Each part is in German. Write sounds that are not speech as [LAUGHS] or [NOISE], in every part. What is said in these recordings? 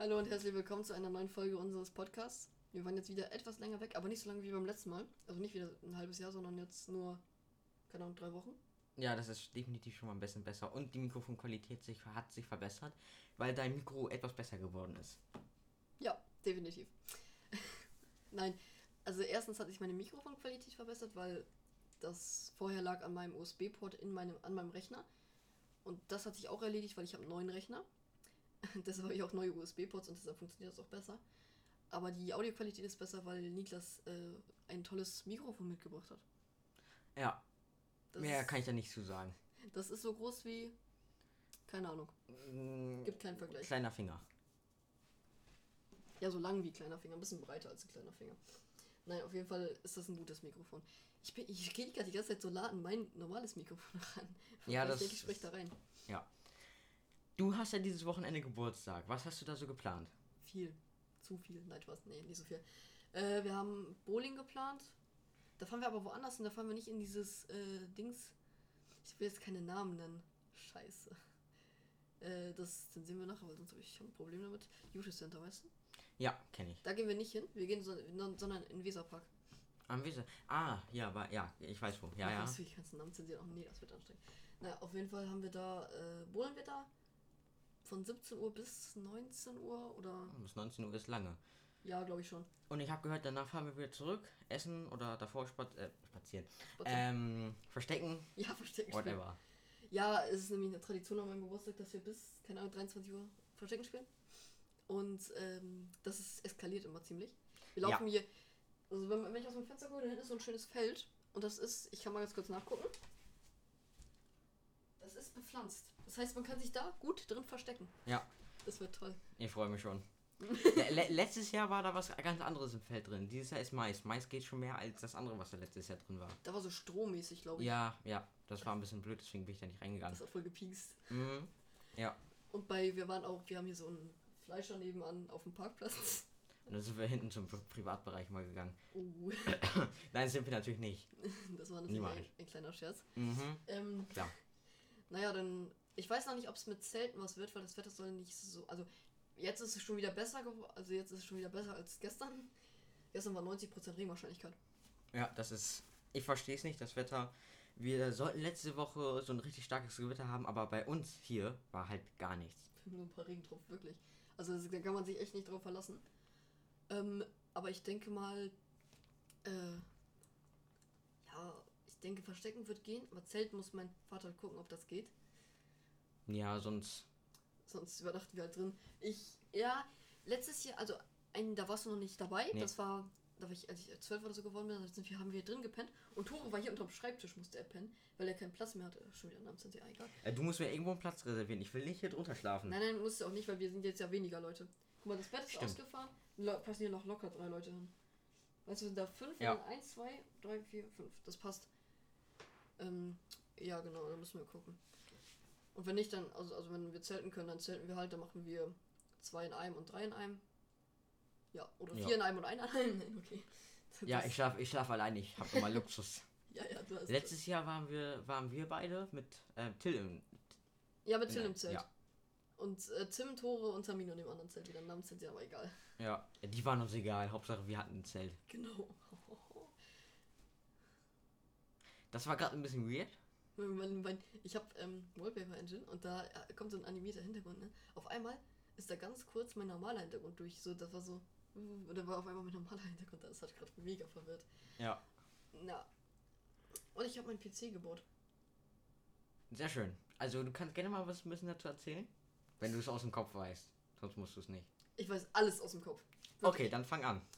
Hallo und herzlich willkommen zu einer neuen Folge unseres Podcasts. Wir waren jetzt wieder etwas länger weg, aber nicht so lange wie beim letzten Mal. Also nicht wieder ein halbes Jahr, sondern jetzt nur, keine Ahnung, drei Wochen. Ja, das ist definitiv schon mal ein bisschen besser. Und die Mikrofonqualität sich, hat sich verbessert, weil dein Mikro etwas besser geworden ist. Ja, definitiv. [LAUGHS] Nein, also erstens hat sich meine Mikrofonqualität verbessert, weil das vorher lag an meinem USB-Port in meinem, an meinem Rechner. Und das hat sich auch erledigt, weil ich habe einen neuen Rechner. [LAUGHS] deshalb habe ich auch neue USB-Ports und deshalb funktioniert das auch besser. Aber die Audioqualität ist besser, weil Niklas äh, ein tolles Mikrofon mitgebracht hat. Ja. Das Mehr ist- kann ich da nicht zu sagen. Das ist so groß wie. Keine Ahnung. Mm, Gibt keinen Vergleich. Kleiner Finger. Ja, so lang wie kleiner Finger, ein bisschen breiter als ein kleiner Finger. Nein, auf jeden Fall ist das ein gutes Mikrofon. Ich, bin, ich gehe gerade die ganze Zeit so an mein normales Mikrofon [LAUGHS] ran. Ja, das Ich denke, ich spreche da rein. Ja. Du hast ja dieses Wochenende Geburtstag. Was hast du da so geplant? Viel. Zu viel. Nein, was? Nee, nicht so viel. Äh, wir haben Bowling geplant. Da fahren wir aber woanders hin. Da fahren wir nicht in dieses äh, Dings. Ich will jetzt keine Namen nennen. Scheiße. Äh, das dann sehen wir nachher, weil sonst habe ich schon ein Problem damit. Youth Center, weißt du? Ja, kenne ich. Da gehen wir nicht hin. Wir gehen so, sondern in Weserpark. Am Wiese. Ah, ja, aber ja, ich weiß wo. Ja, ja. Was, ich ganzen Namen zensieren? Oh nee, das wird anstrengend. Naja, auf jeden Fall haben wir da, äh, bowlen wir da von 17 Uhr bis 19 Uhr oder, Bis 19 Uhr ist lange. ja, glaube ich schon. Und ich habe gehört, danach fahren wir wieder zurück, essen oder davor spaz äh, spazieren. Ähm, verstecken, Ja, Verstecken spielen. whatever. Ja, es ist nämlich eine Tradition an meinem Geburtstag, dass wir bis, keine Ahnung, 23 Uhr Verstecken spielen. Und ähm, das ist eskaliert immer ziemlich. Wir laufen hier, also wenn, wenn ich aus dem Fenster gucke, dann ist so ein schönes Feld. Und das ist, ich kann mal ganz kurz nachgucken. Das ist bepflanzt. Das heißt, man kann sich da gut drin verstecken. Ja, Das wird toll. ich freue mich schon. [LAUGHS] Le le letztes Jahr war da was ganz anderes im Feld drin. Dieses Jahr ist Mais. Mais geht schon mehr als das andere, was da letztes Jahr drin war. Da war so strommäßig, glaube ich. Ja, ja, das war ein bisschen blöd, deswegen bin ich da nicht reingegangen. Das hat voll gepiekst. Mhm. Ja, Und bei, wir waren auch, wir haben hier so einen Fleischer nebenan auf dem Parkplatz. und dann sind wir hinten zum Pri Privatbereich mal gegangen. Oh, [COUGHS] Nein, sind wir natürlich nicht. [LAUGHS] das war natürlich ein, ein kleiner Scherz. Mhm. Ähm, Ja. naja, dann, ich weiß noch nicht, ob es mit Zelten was wird, weil das Wetter soll nicht so, also jetzt ist es schon wieder besser geworden, also jetzt ist es schon wieder besser als gestern. [LAUGHS] Gestern war 90% Regenwahrscheinlichkeit. Ja, das ist. Ich verstehe es nicht, das Wetter. Wir sollten letzte Woche so ein richtig starkes Gewitter haben, aber bei uns hier war halt gar nichts. [LAUGHS] Nur ein paar Regentropfen, wirklich. Also das- da kann man sich echt nicht drauf verlassen. Ähm, aber ich denke mal, äh, ja, ich denke, Verstecken wird gehen, aber Zelten muss mein Vater halt gucken, ob das geht. Ja, sonst. Sonst überdachten wir halt drin. Ich, ja, letztes Jahr, also ein, da warst du noch nicht dabei. Nee. Das war, da war ich, als ich zwölf oder so geworden bin, da sind wir, haben wir drin gepennt. Und Tore war hier unterm Schreibtisch, musste er pennen, weil er keinen Platz mehr hatte. Schon wieder Namen sind ja egal. Äh, du musst mir irgendwo einen Platz reservieren. Ich will nicht hier drunter schlafen. Nein, nein, musste auch nicht, weil wir sind jetzt ja weniger Leute. Guck mal, das Bett ist Stimmt. ausgefahren. Lo passen hier noch locker drei Leute hin. Weißt du, sind da fünf? Ja. Ja. Eins, zwei, drei, vier, fünf. Das passt. Ähm, ja, genau, dann müssen wir gucken. Und wenn nicht, dann, also, also wenn wir zelten können, dann zelten wir halt, dann machen wir zwei in einem und drei in einem. Ja, oder Ja. vier in einem und einer in einem. [LAUGHS] Okay. Ja, ich schlafe ich schlaf allein. Ich habe immer Luxus. [LAUGHS] Ja, ja, du hast. Letztes Jahr waren wir, waren wir beide mit äh, Till im. ja, mit Till im Zelt. ja. Und äh, Tim, Tore und Tamino in dem anderen Zelt. Die dann Namen sind ja aber egal. Ja, die waren uns egal. Hauptsache, wir hatten ein Zelt. Genau. Das war gerade ein bisschen weird. Mein, mein, ich habe ähm, Wallpaper Engine und da äh, kommt so ein animierter Hintergrund. Ne? Auf einmal ist da ganz kurz mein normaler Hintergrund durch. So, das war so. Und dann war auf einmal mein normaler Hintergrund da. Das hat gerade mega verwirrt. Ja. Na. Und ich habe meinen PC gebaut. Sehr schön. Also, du kannst gerne mal was ein bisschen dazu erzählen. Wenn du es aus dem Kopf weißt. Sonst musst du es nicht. Ich weiß alles aus dem Kopf. Okay, dann fang an. [LAUGHS]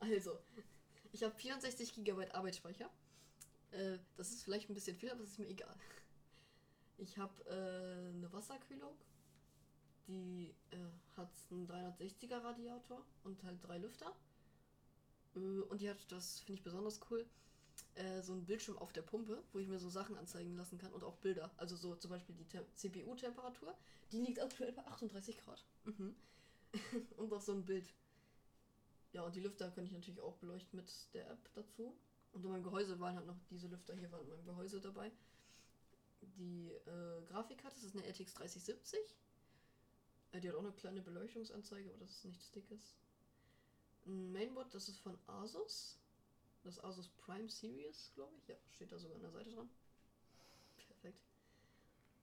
Also, ich habe 64 GB Arbeitsspeicher. Äh, das ist vielleicht ein bisschen viel, aber das ist mir egal. Ich habe äh, eine Wasserkühlung. Die äh, hat einen 360er Radiator und halt drei Lüfter. Äh, und die hat, das finde ich besonders cool, äh, so einen Bildschirm auf der Pumpe, wo ich mir so Sachen anzeigen lassen kann und auch Bilder. Also so zum Beispiel die Tem- CPU-Temperatur. Die liegt aktuell bei 38 Grad. Mhm. [LAUGHS] und auch so ein Bild. Ja, und die Lüfter kann ich natürlich auch beleuchten mit der App dazu. Und in meinem Gehäuse waren halt noch diese Lüfter hier waren in meinem Gehäuse dabei. Die äh, Grafikkarte, das ist eine RTX 3070. Äh, Die hat auch eine kleine Beleuchtungsanzeige, aber das ist nichts Dickes. Ein Mainboard, das ist von Asus. Das Asus Prime Series, glaube ich. Ja, steht da sogar an der Seite dran. Perfekt.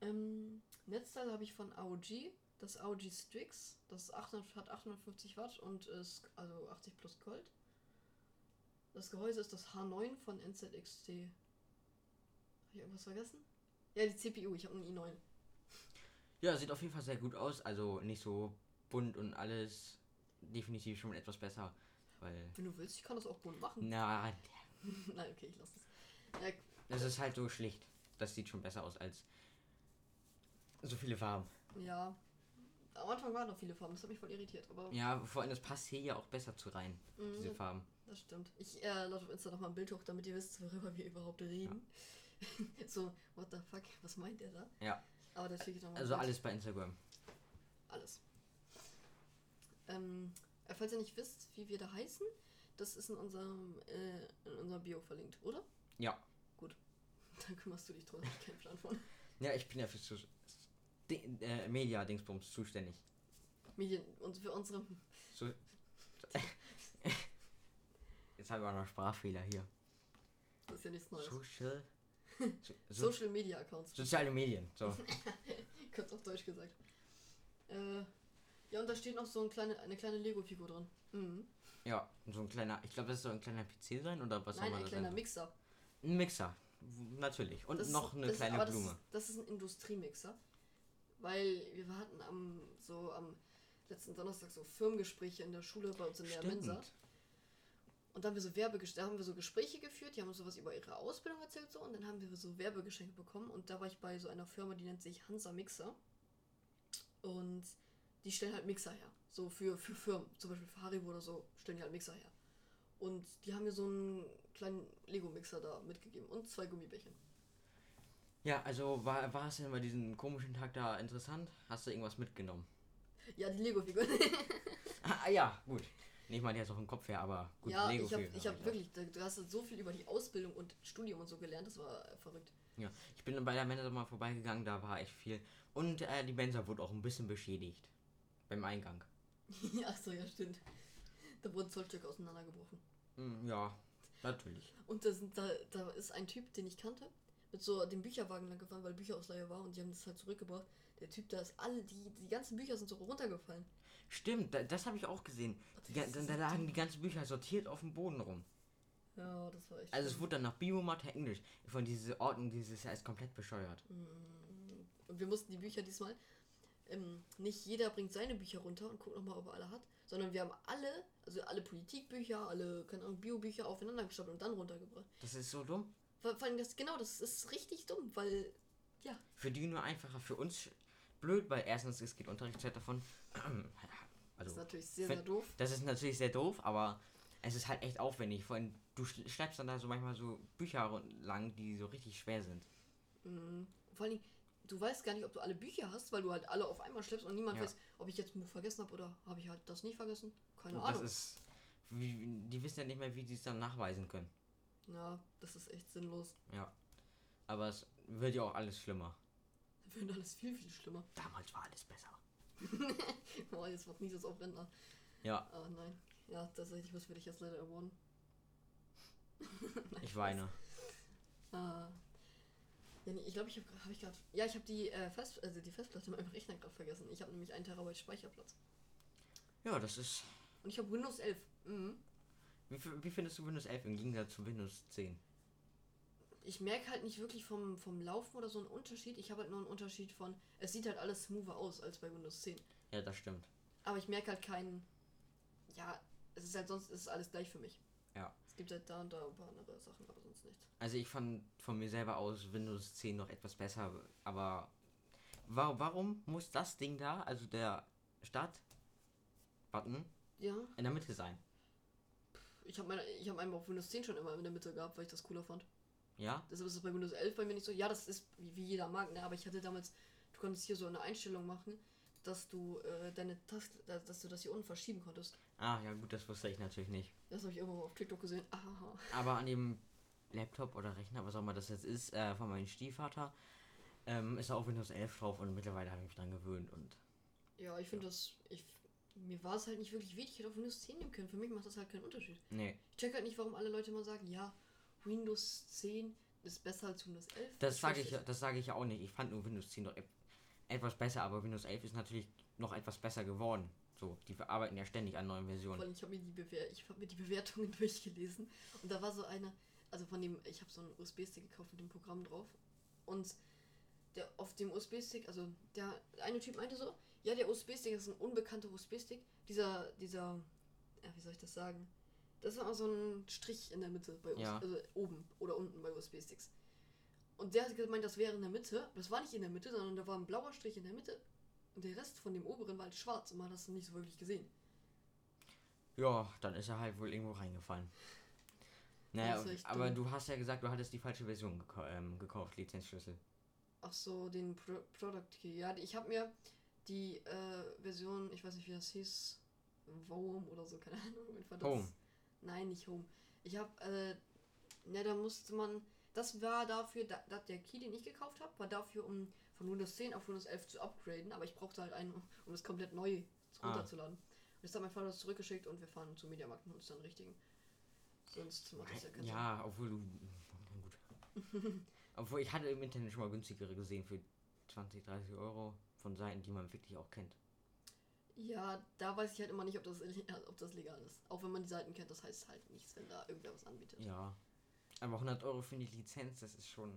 Ähm, Netzteil habe ich von AOG. Das AOG Strix. Das ist 800, hat 850 Watt und ist also 80 plus Gold. Das Gehäuse ist das H9 von NZXT. Habe ich irgendwas vergessen? Ja, die CPU. Ich habe einen i9. Ja, sieht auf jeden Fall sehr gut aus. Also nicht so bunt und alles. Definitiv schon etwas besser. Weil. Wenn du willst, ich kann das auch bunt machen. Na, [LAUGHS] Nein, okay, ich lasse es. Ja, es ist halt so schlicht. Das sieht schon besser aus als so viele Farben. ja. Am Anfang waren noch viele Farben, das hat mich voll irritiert, aber Ja, vor allem das passt hier ja auch besser zu rein. Mhm. Diese Farben. Das stimmt. Ich äh, lade auf Insta noch mal ein Bild hoch, damit ihr wisst, worüber wir überhaupt reden. [LAUGHS] so, what the fuck, was meint der da? Ja. Aber das schicke ich noch mal. Also alles bei Instagram. Alles. Ähm, äh, falls ihr nicht wisst, wie wir da heißen, das ist in unserem, äh, in unserem Bio verlinkt, oder? Ja. [LAUGHS] Dann kümmerst du dich drum, ich keinen Plan von. [LAUGHS] Ja, ich bin ja für äh, Media-Dingsbums zuständig. Medien und für unsere. So, Jetzt haben wir auch noch Sprachfehler hier. Das ist ja nichts Neues. Social. So, [LAUGHS] so, Social Media Accounts. soziale Medien. So. [LAUGHS] Kurz auf Deutsch gesagt. Äh, ja, und da steht noch so ein kleine, eine kleine Lego-Figur drin. Mhm. Ja, so ein kleiner. Ich glaube, das soll ein kleiner PC sein oder was Nein, soll man ein kleiner sein? Mixer. Ein Mixer. Natürlich. Und Das noch ist, eine kleine ist, Blume. Das ist, das ist ein Industriemixer. Weil wir hatten am, so am letzten Donnerstag so Firmengespräche in der Schule bei uns in der Mensa. Und da haben wir so Werbegesch da haben wir so Gespräche geführt, die haben uns sowas über ihre Ausbildung erzählt so und dann haben wir so Werbegeschenke bekommen und da war ich bei so einer Firma, die nennt sich Hansa Mixer. Und die stellen halt Mixer her. So für, für Firmen, zum Beispiel für Haribo oder so, stellen die halt Mixer her. Und die haben mir so einen kleinen Lego-Mixer da mitgegeben und zwei Gummibärchen. Ja, also war, war es denn bei diesem komischen Tag da interessant? Hast du irgendwas mitgenommen? Ja, die Lego-Figur. [LAUGHS] Ah, ja, gut. Nicht mal jetzt auf dem Kopf her, aber gut. ja, Lego ich habe ich hab wirklich, du hast so viel über die Ausbildung und Studium und so gelernt, das war verrückt. Ja, ich bin bei der Mensa mal vorbeigegangen, da war echt viel. Und äh, die Mensa wurde auch ein bisschen beschädigt. Beim Eingang. [LAUGHS] Ach so, ja, stimmt. Da wurden Zollstöcke auseinandergebrochen. Hm, ja, natürlich. Und da, sind, da, da ist ein Typ, den ich kannte, mit so dem Bücherwagen lang gefahren, weil Bücherausleihe war und die haben das halt zurückgebracht. Der Typ, da ist alle, die, die ganzen Bücher sind so runtergefallen. Stimmt, da, das habe ich auch gesehen. Die, da, da lagen die ganzen Bücher sortiert auf dem Boden rum. Ja, das war echt. Also es wurde dann nach Biomathe Englisch. Von dieser Ordnung dieses Jahr ist komplett bescheuert. Und wir mussten die Bücher diesmal. Ähm, nicht jeder bringt seine Bücher runter und guckt nochmal, ob er alle hat, sondern wir haben alle, also alle Politikbücher, alle, keine Ahnung, Biobücher aufeinander gestapelt und dann runtergebracht. Das ist so dumm. Vor allem das, genau, das ist richtig dumm, weil, ja, Für die nur einfacher, für uns blöd, weil erstens es geht Unterrichtszeit davon. [CLEARS THROAT] das Also ist natürlich sehr, sehr doof. Das ist natürlich sehr doof, aber es ist halt echt aufwendig. Vor allem, du schl- schleppst dann da so manchmal so Bücher lang, die so richtig schwer sind. Mhm. Vor allem, du weißt gar nicht, ob du alle Bücher hast, weil du halt alle auf einmal schleppst und niemand Ja. weiß, ob ich jetzt ein Buch vergessen habe oder habe ich halt das nicht vergessen. Keine Und Ahnung. das ist. Wie, die wissen ja nicht mehr, wie sie es dann nachweisen können. ja, das ist echt sinnlos. Ja. Aber es wird ja auch alles schlimmer. Wird alles viel, viel schlimmer. Damals war alles besser. [LAUGHS] Boah, jetzt nie das auf Rentner. Ja, Aber nein. Ja, tatsächlich was für dich jetzt leider geworden. ich weine. [LAUGHS] Ah. Ja, nee, ich glaube, ich habe hab ich gerade. Ja, ich habe die, äh, Fest, also die Festplatte in meinem Rechner gerade vergessen. Ich habe nämlich 1 Terabyte Speicherplatz. Ja, das ist. Und ich habe Windows 11. Mhm. Wie, wie findest du Windows 11 im Gegensatz zu Windows 10? Ich merke halt nicht wirklich vom, vom Laufen oder so einen Unterschied. Ich habe halt nur einen Unterschied von. Es sieht halt alles smoother aus als bei Windows 10. Ja, das stimmt. Aber ich merke halt keinen. Ja, es ist halt sonst ist alles gleich für mich. Ja. Es gibt halt da und da ein paar andere Sachen, aber sonst nichts. Also ich fand von mir selber aus Windows 10 noch etwas besser, aber wa warum muss das Ding da, also der Start-Button, Ja, in der Mitte sein? ich habe meine, ich habe auf Windows 10 schon immer in der Mitte gehabt, weil ich das cooler fand. Ja? Deshalb ist es bei Windows 11 bei mir nicht so. Ja, das ist wie, wie jeder mag, ne? aber ich hatte damals, du konntest hier so eine Einstellung machen, dass du äh, deine Taste, dass du das hier unten verschieben konntest. Ah, ja gut, das wusste ich natürlich nicht. Das habe ich irgendwo auf TikTok gesehen. [LAUGHS] Aha. Aber an dem Laptop oder Rechner, was auch immer das jetzt ist, äh, von meinem Stiefvater, ähm, ist auch Windows 11 drauf und mittlerweile habe ich mich dran gewöhnt und Ja, ich finde das. Ich, mir war es halt nicht wirklich wichtig, ich hätte auch Windows 10 nehmen können. Für mich macht das halt keinen Unterschied. Nee, Ich check halt nicht, warum alle Leute immer sagen, ja, Windows 10 ist besser als Windows 11. das sage ich, ja- das sage ich ja auch nicht. Ich fand nur Windows 10 doch e- etwas besser, aber Windows 11 ist natürlich noch etwas besser geworden. So, die arbeiten ja ständig an neuen Versionen. ich habe mir, die Bewer ich hab mir die Bewertungen [LAUGHS] durchgelesen und da war so eine, also von dem, ich habe so einen USB-Stick gekauft mit dem Programm drauf und der auf dem USB-Stick, also der eine Typ meinte so, ja, der USB-Stick ist ein unbekannter USB-Stick. Dieser, dieser, ja, wie soll ich das sagen? Das war immer so ein Strich in der Mitte bei uns, Ja. also oben oder unten bei USB-Sticks. Und der hat gemeint, das wäre in der Mitte, aber das war nicht in der Mitte, sondern da war ein blauer Strich in der Mitte und der Rest von dem oberen war halt schwarz und man hat das nicht so wirklich gesehen. Ja, dann ist er halt wohl irgendwo reingefallen. Naja, aber dumm. du hast ja gesagt, du hattest die falsche Version gekau ähm, gekauft, Lizenzschlüssel. Ach so, den Pro Product Key. Ja, ich habe mir die äh, Version, ich weiß nicht, wie das hieß, Home oder so, keine Ahnung. Home. Nein, nicht Home. Ich habe, äh, ne, da musste man, das war dafür, da, da, der Key, den ich gekauft habe, war dafür, um von Windows 10 auf Windows 11 zu upgraden, aber ich brauchte halt einen, um das komplett neu Ah. runterzuladen. Und jetzt hat mein Vater das zurückgeschickt und wir fahren zum Mediamarkt und uns dann richtigen. Sonst macht das ja keinen Sinn. Ja, obwohl du. Gut. [LAUGHS] obwohl ich hatte im Internet schon mal günstigere gesehen für 20, 30 Euro von Seiten, die man wirklich auch kennt. Ja, da weiß ich halt immer nicht, ob das, [LAUGHS] ob das legal ist. Auch wenn man die Seiten kennt, das heißt halt nichts, wenn da irgendwer was anbietet. Ja. Aber 100 Euro für die Lizenz, das ist schon.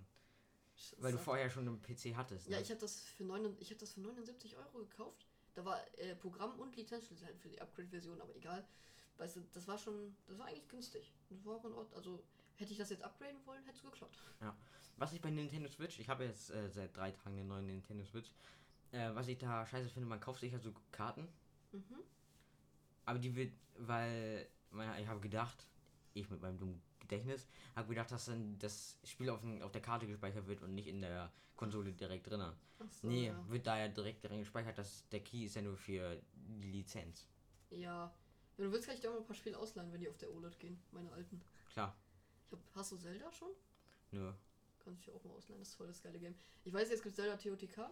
Weil du vorher schon einen PC hattest. Ja, ne? ich habe das, für neun- ich hab das für 79 Euro gekauft. Da war äh, Programm und Lizenzschlüssel halt für die Upgrade-Version, aber egal. Weißt du, das war schon, das war eigentlich günstig. Das war auch in Ordnung. Also, hätte ich das jetzt upgraden wollen, hätte es geklappt. Was ich bei Nintendo Switch, ich habe jetzt äh, seit drei Tagen den neuen Nintendo Switch. Äh, was ich da scheiße finde, man kauft sich ja so Karten, Mhm. aber die wird, weil man, ich habe gedacht, ich mit meinem dummen Gedächtnis, habe gedacht, dass dann das Spiel auf, auf der Karte gespeichert wird und nicht in der Konsole direkt drin. So, nee, ja. wird da ja direkt drin gespeichert, dass der Key ist ja nur für die Lizenz. ja. Wenn du willst, kann ich dir auch mal ein paar Spiele ausleihen, wenn die auf der OLED gehen. Meine alten. Klar, Ich hab, hast du Zelda schon? nur. Kann ich dir auch mal ausleihen. Das ist voll das geile Game. Ich weiß, jetzt gibt Zelda TOTK.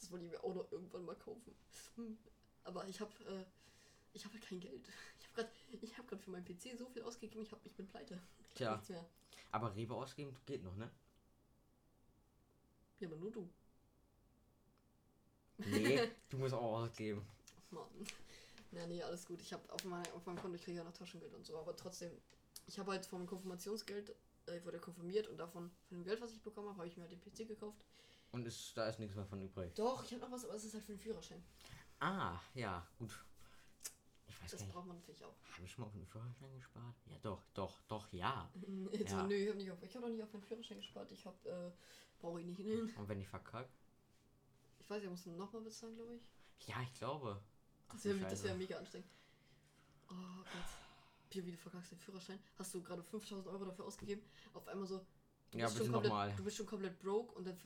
Das wollte ich mir auch noch irgendwann mal kaufen. Hm. Aber ich habe äh, ich habe halt kein Geld. Ich habe gerade ich habe gerade für meinen PC so viel ausgegeben, ich, hab, ich bin pleite. Ich Tja. Nichts mehr. Aber Rewe ausgeben geht noch, ne? Ja, aber nur du. Nee, [LAUGHS] du musst auch ausgeben. Mann. Ja, nee, alles gut. Ich habe auf, mein, auf meinem Konto, ich kriege ja noch Taschengeld und so, aber trotzdem, ich habe halt vom Konfirmationsgeld, äh, ich wurde konfirmiert und davon, von dem Geld, was ich bekommen habe, habe ich mir halt den PC gekauft. Und ist, da ist nichts mehr von übrig. Doch, ich habe noch was, aber es ist halt für den Führerschein. Ah, ja, gut. Weiß Das nicht. braucht man natürlich auch. Habe ich schon mal auf den Führerschein gespart? Ja, doch, doch, doch, ja. [LAUGHS] Jetzt Ja. nö, ich habe ich habe noch nicht auf meinen Führerschein gespart. Ich habe, äh, brauche ich nicht hin. Und wenn ich verkacke? Ich weiß, ich muss nochmal bezahlen, glaube ich. Ja, ich glaube. Das wäre wär mega anstrengend. Oh Gott. Pia, wie du verkackst den Führerschein. Hast du gerade 5000 Euro dafür ausgegeben? Auf einmal so. Du Ja, bist bitte nochmal. Du bist schon komplett broke und dann,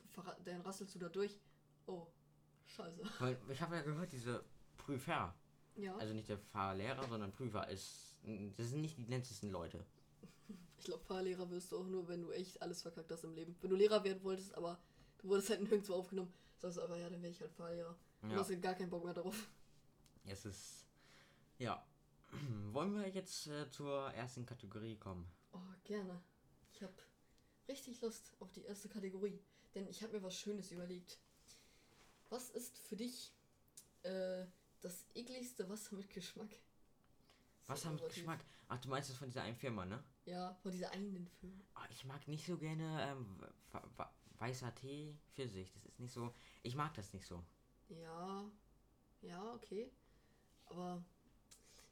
dann rasselst du da durch. Oh, scheiße. Weil ich habe ja gehört, diese Prüfer, Ja, also nicht der Fahrlehrer, sondern Prüfer, ist, das sind nicht die nettesten Leute. [LAUGHS] ich glaube, Fahrlehrer wirst du auch nur, wenn du echt alles verkackt hast im Leben. Wenn du Lehrer werden wolltest, aber du wurdest halt nirgendwo aufgenommen, sagst du aber, ja, dann wäre ich halt Fahrlehrer. Du Ja, hast ja gar keinen Bock mehr darauf. es ist, ja. [CLEARS THROAT] Wollen wir jetzt äh, zur ersten Kategorie kommen? Oh, gerne. Ich habe richtig Lust auf die erste Kategorie, denn ich habe mir was Schönes überlegt. Was ist für dich äh, das ekligste Wasser mit Geschmack? Wasser mit. Geschmack. Ach, du meinst das von dieser einen Firma, ne? Ja, von dieser einen Firma. Ah, ich mag nicht so gerne ähm, weißer Tee für sich. Das ist nicht so. Ich mag das nicht so. Ja, ja, okay. Aber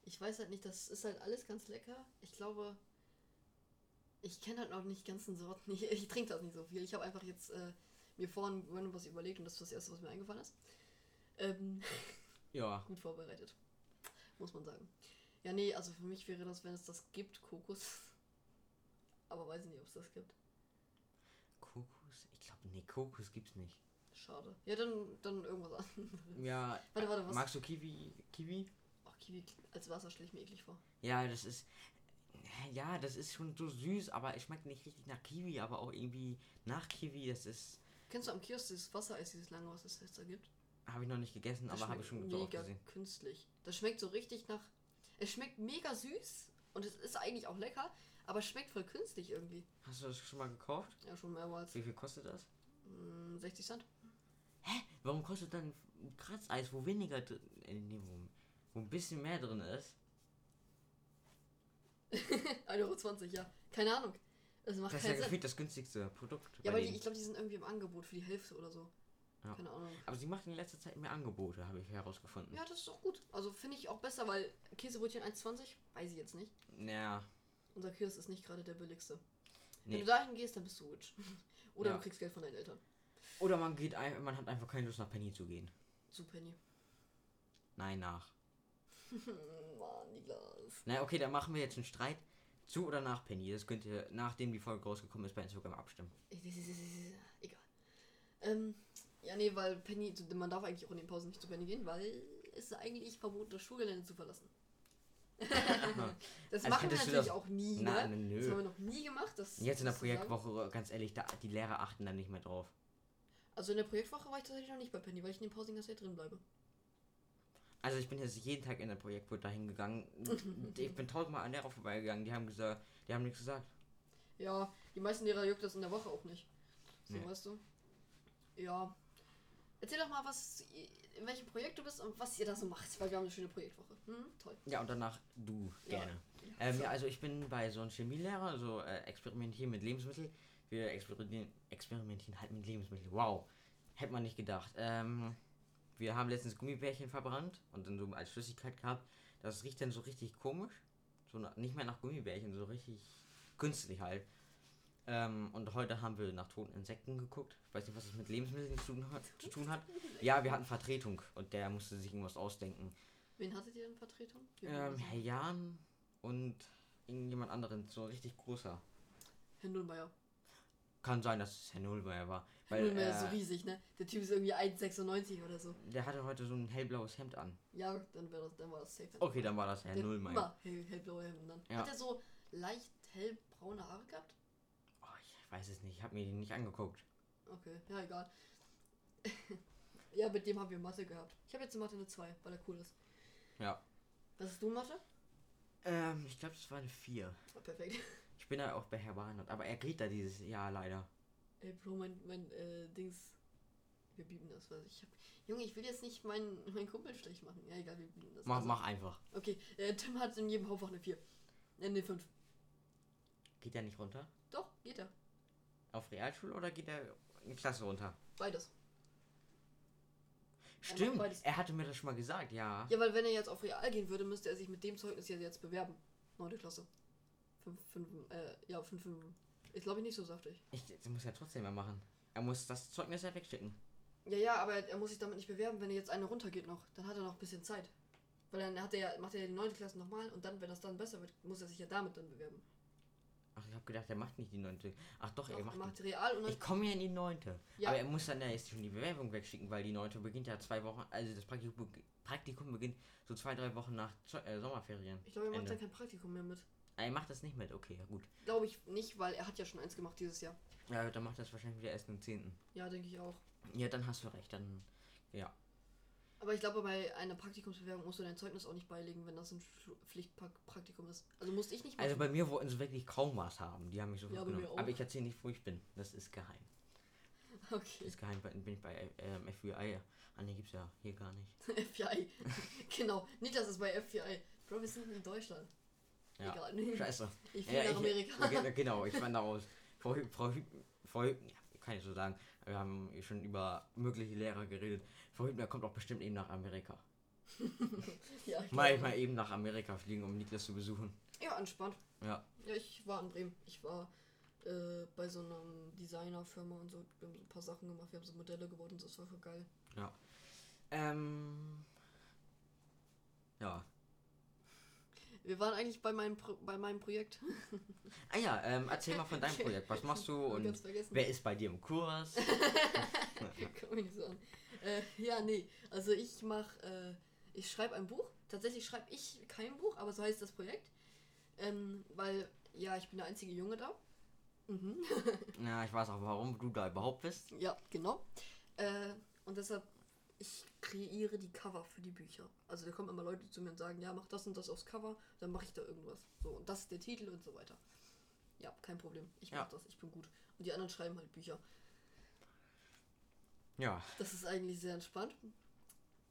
ich weiß halt nicht, das ist halt alles ganz lecker. Ich glaube, ich kenne halt noch nicht ganzen Sorten. Ich, ich trinke das nicht so viel. Ich habe einfach jetzt äh, mir vorhin was überlegt und das ist das erste, was mir eingefallen ist. Ähm, [LAUGHS] Ja. gut vorbereitet. Muss man sagen. Ja, nee, also für mich wäre das, wenn es das gibt, Kokos. [LAUGHS] Aber weiß ich nicht, ob es das gibt. Kokos? Ich glaube, nee, Kokos gibt's nicht. Schade. Ja, dann, dann irgendwas anderes. Ja. Warte, warte, was? Magst du Kiwi? Kiwi? Oh, Kiwi als Wasser stelle ich mir eklig vor. Ja, das ist. Ja, das ist schon so süß, aber es schmeckt nicht richtig nach Kiwi, aber auch irgendwie nach Kiwi. Das ist. Kennst du am Kiosk dieses Wassereis, dieses lange, was es jetzt da gibt? Habe ich noch nicht gegessen, Das aber habe ich schon so oft mega gesehen. künstlich. Das schmeckt so richtig nach. Es schmeckt mega süß und es ist eigentlich auch lecker, aber es schmeckt voll künstlich irgendwie. Hast du das schon mal gekauft? Ja, schon mehrmals. Wie viel kostet das? Mm, 60 Cent. Hä? Warum kostet dann ein Kratzeis, wo weniger drin, äh, nee, wo, wo ein bisschen mehr drin ist? [LAUGHS] 1,20 Euro, ja. Keine Ahnung. Das macht Das ist ja gefühlt das günstigste Produkt. Ja, aber die, ich glaube, die sind irgendwie im Angebot für die Hälfte oder so. Ja. Keine Ahnung. Aber sie macht in letzter Zeit mehr Angebote, habe ich herausgefunden. Ja, das ist doch gut. Also finde ich auch besser, weil Käsebrötchen 1,20, weiß ich jetzt nicht. Ja. Unser Kiosk ist nicht gerade der billigste. Wenn Nee. du dahin gehst, dann bist du rich. [LAUGHS] Oder Ja. du kriegst Geld von deinen Eltern. Oder man geht ein, man hat einfach keine Lust nach Penny zu gehen. Zu Penny. Nein, nach. [LAUGHS] Mann, Niklas. Na, okay, dann machen wir jetzt einen Streit. Zu oder nach Penny. Das könnt ihr, nachdem die Folge rausgekommen ist, bei Instagram abstimmen. Egal. Ähm, ja, nee, weil Penny, man darf eigentlich auch in den Pausen nicht zu Penny gehen, weil es ist eigentlich verboten, das Schulgelände zu verlassen. [LAUGHS] das Also machen wir natürlich das- auch nie, Nein, ne? nö. Das haben wir noch nie gemacht. Das Jetzt in der. Projektwoche, ganz ehrlich, da, die Lehrer achten da nicht mehr drauf. Also in der Projektwoche war ich tatsächlich noch nicht bei Penny, weil ich in den Pausen Zeit drin bleibe. Also ich bin jetzt jeden Tag in der Projektwoche dahin gegangen. [LAUGHS] ich bin tausendmal an Lehrer vorbeigegangen. Die haben gesagt, die haben nichts gesagt. Ja, die meisten Lehrer juckt das in der Woche auch nicht. So, Nee. weißt du? Ja. Erzähl doch mal, was, in welchem Projekt du bist und was ihr da so macht, weil wir haben eine schöne Projektwoche. Hm, toll. Ja, und danach du Ja. gerne. Ähm, ja, also ich bin bei so einem Chemielehrer, so äh, experimentieren mit Lebensmitteln. Wir experimentieren, experimentieren halt mit Lebensmitteln. Wow. Hätte man nicht gedacht. Ähm, wir haben letztens Gummibärchen verbrannt und dann so als Flüssigkeit gehabt. Das riecht dann so richtig komisch. So nicht mehr nach Gummibärchen, so richtig künstlich halt. Ähm, und heute haben wir nach toten Insekten geguckt. Ich weiß nicht, was das mit Lebensmitteln zu tun hat. Zu tun hat. Ja, wir hatten Vertretung und der musste sich irgendwas ausdenken. Wen hattet ihr in Vertretung? Ähm? Herr Jan und irgendjemand anderen, so richtig großer. Herr Nullmeier. Kann sein, dass es Herr Nullmeier war. Herr Nullmeier ist so äh, riesig, ne? Der Typ ist irgendwie 1,96 oder so. der hatte heute so ein hellblaues Hemd an. Ja, dann, wär das, dann war das safe. Okay, dann war das Herr Der Nullmeier. Immer hell, hellblaue Hemden dann. Ja. Hat er so leicht hellbraune Haare gehabt? Ich weiß es nicht, ich habe mir den nicht angeguckt. Okay, ja, egal. [LAUGHS] ja, mit dem haben wir Mathe gehabt. Ich habe jetzt in Mathe eine 2, weil er cool ist. Ja. Was ist du in Mathe? Ähm, ich glaube, das war eine 4. Ah, perfekt. [LAUGHS] Ich bin da auch bei Herr Barnard, aber er geht da dieses Jahr leider. Ey, Bro, mein, mein äh, Dings. Wir bieten das, was ich hab. Junge, ich will jetzt nicht meinen mein Kumpelstich machen. Ja, egal, wir bieten das. Mach, Also, mach einfach. Okay, äh, Tim hat in jedem Hauptfach eine 4. Äh, eine 5. Geht er nicht runter? Doch, geht er. Auf Realschule oder geht er in Klasse runter? Beides. Stimmt, beides. er hatte mir das schon mal gesagt, ja. Ja, weil wenn er jetzt auf Real gehen würde, müsste er sich mit dem Zeugnis ja jetzt bewerben. Neunte Klasse. 5, 5, äh, ja, 5, 5. Ist glaube ich nicht so saftig. Ich, das muss er trotzdem mal machen. Er muss das Zeugnis ja wegschicken. Ja, ja, aber er muss sich damit nicht bewerben, wenn er jetzt eine runtergeht noch. Dann hat er noch ein bisschen Zeit. Weil dann hat er ja, macht er ja die neunte Klasse nochmal und dann, wenn das dann besser wird, muss er sich ja damit dann bewerben. Ach, ich habe gedacht, er macht nicht die neunte. Ach doch, Doch, er macht. macht Real und. Ich komme ja in die neunte. Ja. Aber er muss dann ja jetzt schon die Bewerbung wegschicken, weil die neunte beginnt ja zwei Wochen. Also das Praktikum, Praktikum beginnt so zwei, drei Wochen nach äh, Sommerferien. Ich glaube, er macht Ende. dann kein Praktikum mehr mit. Ah, er macht das nicht mit, okay, ja gut. Glaube ich nicht, weil er hat ja schon eins gemacht dieses Jahr. Ja, dann macht das wahrscheinlich wieder erst im zehnten. Ja, denke ich auch. Ja, dann hast du recht, dann. Ja. Aber ich glaube, bei einer Praktikumsbewerbung musst du dein Zeugnis auch nicht beilegen, wenn das ein Pflichtpraktikum ist. Also musste ich nicht machen. Also bei mir wollten sie wirklich kaum was haben. Die haben mich so Ja, genommen. Aber ich erzähle nicht, wo ich bin. Das ist geheim. Das okay. ist geheim, bin ich bei ähm, FBI. Ah, ne, gibt's ja hier gar nicht. [LAUGHS] FBI. [LAUGHS] genau. Nicht, dass es bei FBI. Bro, wir sind in Deutschland. Ja. Egal. [LAUGHS] Scheiße. Ich fliege Ja, nach ich- Amerika. Genau, ich wandere aus. Frau, Hü- Frau, Frau ja, kann ich so sagen. Wir haben schon über mögliche Lehrer geredet. Hübner kommt auch bestimmt eben nach Amerika. [LAUGHS] ja, ich Mal, mal eben nach Amerika fliegen, um Niklas zu besuchen. ja, entspannt. Ja. Ja, ich war in Bremen. Ich war äh, bei so einer Designerfirma und so. Wir haben so ein paar Sachen gemacht. Wir haben so Modelle gebaut und so. Das war voll geil. Ähm. Ja. Wir waren eigentlich bei meinem, Pro bei meinem Projekt. Ah ja, ähm, erzähl mal von deinem Projekt. Was machst du und wer ist bei dir im Kurs? [LAUGHS] Komm mich so an. Äh, ja, nee. Also ich mach, äh, ich schreibe ein Buch. Tatsächlich schreibe ich kein Buch, aber so heißt das Projekt. Ähm, weil, ja, ich bin der einzige Junge da. Mhm. [LAUGHS] Ja, ich weiß auch, warum du da überhaupt bist. ja, genau. Äh, und deshalb ich kreiere die Cover für die Bücher. Also da kommen immer Leute zu mir und sagen, ja, mach das und das aufs Cover, dann mache ich da irgendwas. So, und das ist der Titel und so weiter. Ja, kein Problem. Ich Ja. mach das, ich bin gut. Und die anderen schreiben halt Bücher. Ja. Das ist eigentlich sehr entspannt.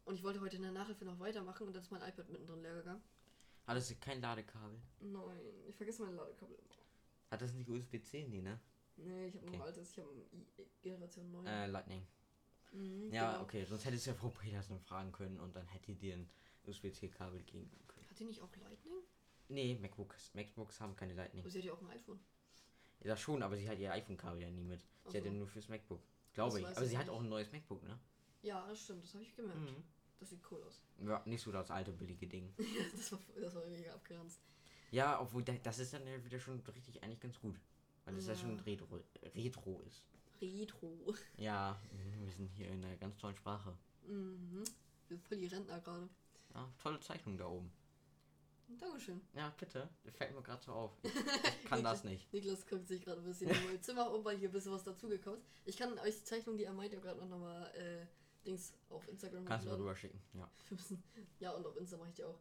Und ich wollte heute in der Nachhilfe noch weitermachen und dann ist mein iPad mittendrin leer gegangen. Hat das kein Ladekabel? Nein, ich vergesse meine Ladekabel immer. Hat das nicht USB-C? Nee, ne? Nee, ich habe Okay. nur ein altes, ich habe Generation 9. Äh, Lightning. Mhm, Ja, genau. okay, sonst hättest du ja Frau Petersen fragen können und dann hätte die dir ein USB-C-Kabel geben können. Hat die nicht auch Lightning? Nee, MacBooks. MacBooks haben keine Lightning. Aber sie hat ja auch ein iPhone. Ja, das schon, aber sie hat ihr iPhone-Kabel ja nie mit. Sie hat ja nur fürs MacBook. Glaube ich. Aber sie hat nicht. auch ein neues MacBook, ne? Ja, das stimmt, das habe ich gemerkt. Mhm. Das sieht cool aus. Ja, nicht so das alte billige Ding. [LAUGHS] das, war, das war mega abgeranzt. Ja, obwohl da- das ist dann ja wieder schon richtig eigentlich ganz gut. Weil das ja, Ja. schon Retro, Retro ist. Retro. Ja, mhm, wir sind hier in einer ganz tollen Sprache. Mhm. Wir sind voll die Rentner gerade. Ja, tolle Zeichnung da oben. Dankeschön. Ja, bitte. Das fällt mir gerade so auf. [LAUGHS] Ich, kann das nicht. Niklas guckt sich gerade ein bisschen in mein Zimmer um, weil hier ein bisschen was dazugekommen ist. Ich kann euch die Zeichnung, die er meint, ja gerade noch mal äh, Dings auf Instagram Kannst du mal hochladen. rüber schicken. Ja. [LAUGHS] Müssen, ja, und auf Insta mache ich die auch.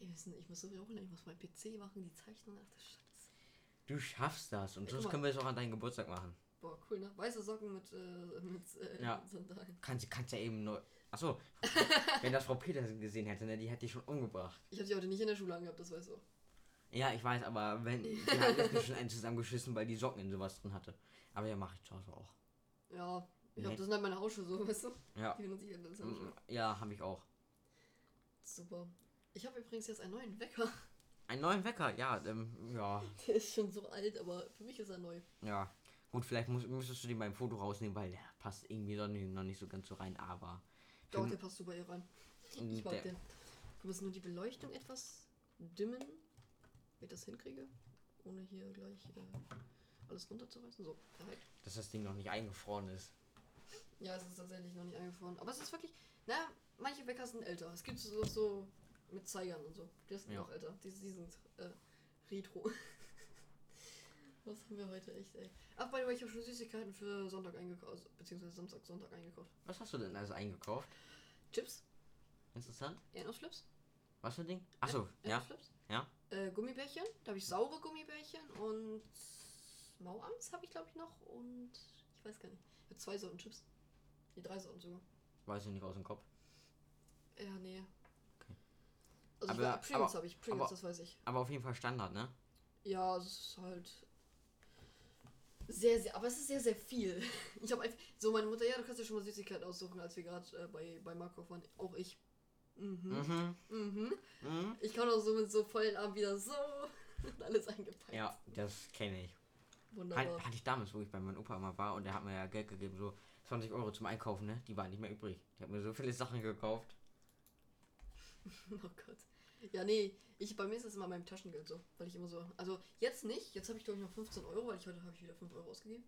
Ey, müssen, ich muss so wiederholen, ich muss mein PC machen, die Zeichnung. Ach, das Scheiße. Du schaffst das. Und Ey, sonst können wir es auch an deinen Geburtstag machen. Boah, cool, ne? Weiße Socken mit, äh, mit äh, Ja. Sandalen. Kannst, kannst ja eben nur. Achso. [LAUGHS] wenn das Frau Petersen gesehen hätte, ne, die hätte dich schon umgebracht. Ich habe die heute nicht in der Schule angehabt, das weißt du. Ja, ich weiß, aber wenn. Die hat jetzt schon einen zusammengeschissen, weil die Socken in sowas drin hatte. Aber ja, mache ich zu Hause auch. Ja, ich hab das sind halt meine Hausschuhe so, [LAUGHS] weißt du? Ja. Die benutze ich halt als Hausschuhe. Ja, habe ich auch. Super. Ich habe übrigens jetzt einen neuen Wecker. Einen neuen Wecker, ja, ähm, ja, [LAUGHS] Der ist schon so alt, aber für mich ist er neu. ja. Gut, vielleicht muss, müsstest du den beim Foto rausnehmen, weil der passt irgendwie noch nicht, noch nicht so ganz so rein, aber. Doch, der passt super hier rein. Ich mag den. Wir müssen nur die Beleuchtung etwas dimmen, wenn ich das hinkriege. Ohne hier gleich äh, alles runterzureißen. So, perfekt. dass das Ding noch nicht eingefroren ist. Ja, es ist tatsächlich noch nicht eingefroren. Aber es ist wirklich. Na, manche Wecker sind älter. Es gibt so, so mit Zeigern und so. Die sind Ja. noch älter. Die, die sind äh, retro. [LAUGHS] Was haben wir heute echt, ey? Ach, by the way, ich habe schon Süßigkeiten für Sonntag eingekauft. Also, beziehungsweise Samstag, Sonntag eingekauft. Was hast du denn also eingekauft? Chips, Interessant. Erdnussflips. Was für ein Ding? Achso, ja. Erdnussflips. Ja. Äh, Gummibärchen. Da habe ich saure Gummibärchen und Mauams habe ich, glaube ich, noch. Und ich weiß gar nicht. Ich habe zwei Sorten Chips. Die drei Sorten sogar. Weiß ich nicht aus dem Kopf. Ja, nee. Okay. Also Aber- ich Pringles habe ich. Pringles, aber- das weiß ich. Aber auf jeden Fall Standard, ne? Ja, es ist halt sehr, sehr, aber es ist sehr, sehr viel. [LAUGHS] Ich habe einfach, so meine Mutter, ja, du kannst dir schon mal Süßigkeiten aussuchen, als wir gerade äh, bei, bei Marco waren. Auch ich. Mhm. Mhm. Mhm. mhm. Ich kann auch so mit so vollen Armen wieder so [LAUGHS] und alles eingepackt. Ja, das kenne ich. Wunderbar. Hat, hatte ich damals, wo ich bei meinem Opa immer war und der hat mir ja Geld gegeben, so 20 Euro zum Einkaufen, ne? Die waren nicht mehr übrig. Ich habe mir so viele Sachen gekauft. [LAUGHS] Oh Gott. Ja, nee, ich, bei mir ist es immer meinem Taschengeld so, weil ich immer so, also jetzt nicht, jetzt habe ich glaube ich noch 15 Euro, weil ich heute habe ich wieder 5 Euro ausgegeben.